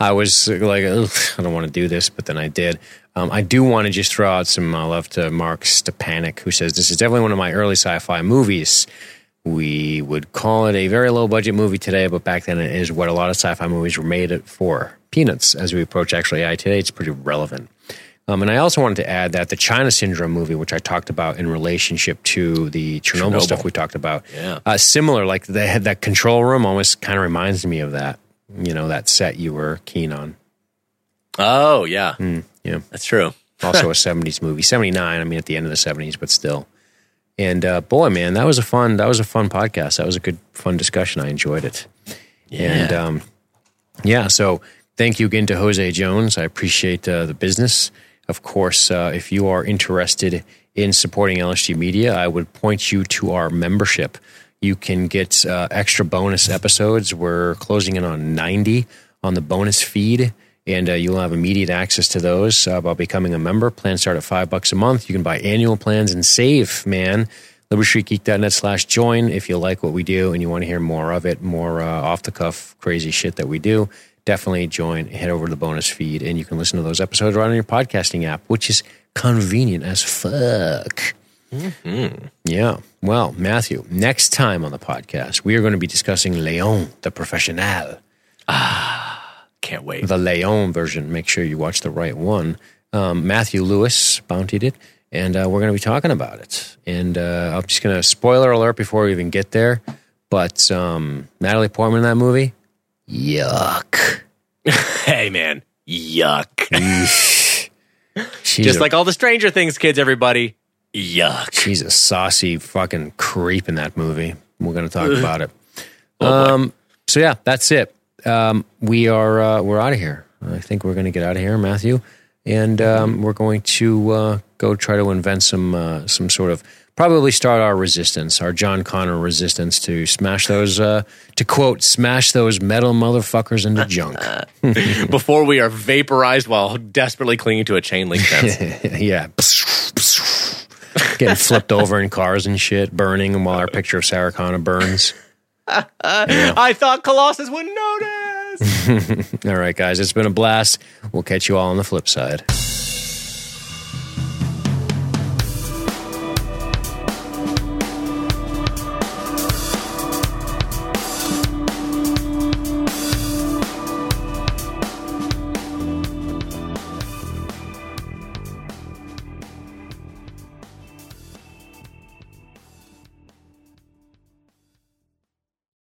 I was like, I don't want to do this, but then I did. Um, I do want to just throw out some uh, love to Mark Stepanek, who says this is definitely one of my early sci-fi movies. We would call it a very low budget movie today, but back then it is what a lot of sci-fi movies were made for. Peanuts. As we approach actually AI today, it's pretty relevant. Um, and I also wanted to add that the China Syndrome movie, which I talked about in relationship to the Chernobyl, Chernobyl. stuff we talked about, Yeah. uh, similar. Like they had that control room, almost kind of reminds me of that. You know, that set you were keen on. Oh, yeah. Yeah, That's true. also a '70s movie, '79. I mean, at the end of the '70s, but still. And uh, boy, man, that was a fun. That was a fun podcast. That was a good, fun discussion. I enjoyed it. And um, yeah, so Thank you again to Jose Jones. I appreciate uh, the business. Of course, uh, if you are interested in supporting LSG Media, I would point you to our membership. You can get uh, extra bonus episodes. We're closing in on 90 on the bonus feed, and uh, you'll have immediate access to those uh, by becoming a member. Plans start at five bucks a month. You can buy annual plans and save, man. LibertyStreetGeek.net slash join if you like what we do and you want to hear more of it, more uh, off the cuff, crazy shit that we do. Definitely join, head over to the bonus feed, and you can listen to those episodes right on your podcasting app, which is convenient as fuck. Yeah. Well, Matthew, next time on the podcast, we are going to be discussing Leon, the Professional, Ah, Can't wait. the Leon version. Make sure you watch the right one. Um, Matthew Lewis bountied it, and uh, we're going to be talking about it. And uh, I'm just going to spoiler alert before we even get there. But um, Natalie Portman in that movie, yuck. Hey, man. Yuck. She's Just a, like all the Stranger Things kids, everybody. Yuck. she's a saucy fucking creep in that movie. We're going to talk about it. Oh, um, so yeah, that's it. Um, we are uh, we're out of here. I think we're going to get out of here, Matthew, and um, we're going to uh, go try to invent some uh, some sort of probably start our resistance, our John Connor resistance to smash those uh, to quote smash those metal motherfuckers into junk. Before we are vaporized while desperately clinging to a chain link fence. yeah. Getting flipped over in cars and shit, burning while our picture of Sarah Connor burns. I thought Colossus wouldn't notice. All right, guys, it's been a blast. We'll catch you all on the flip side.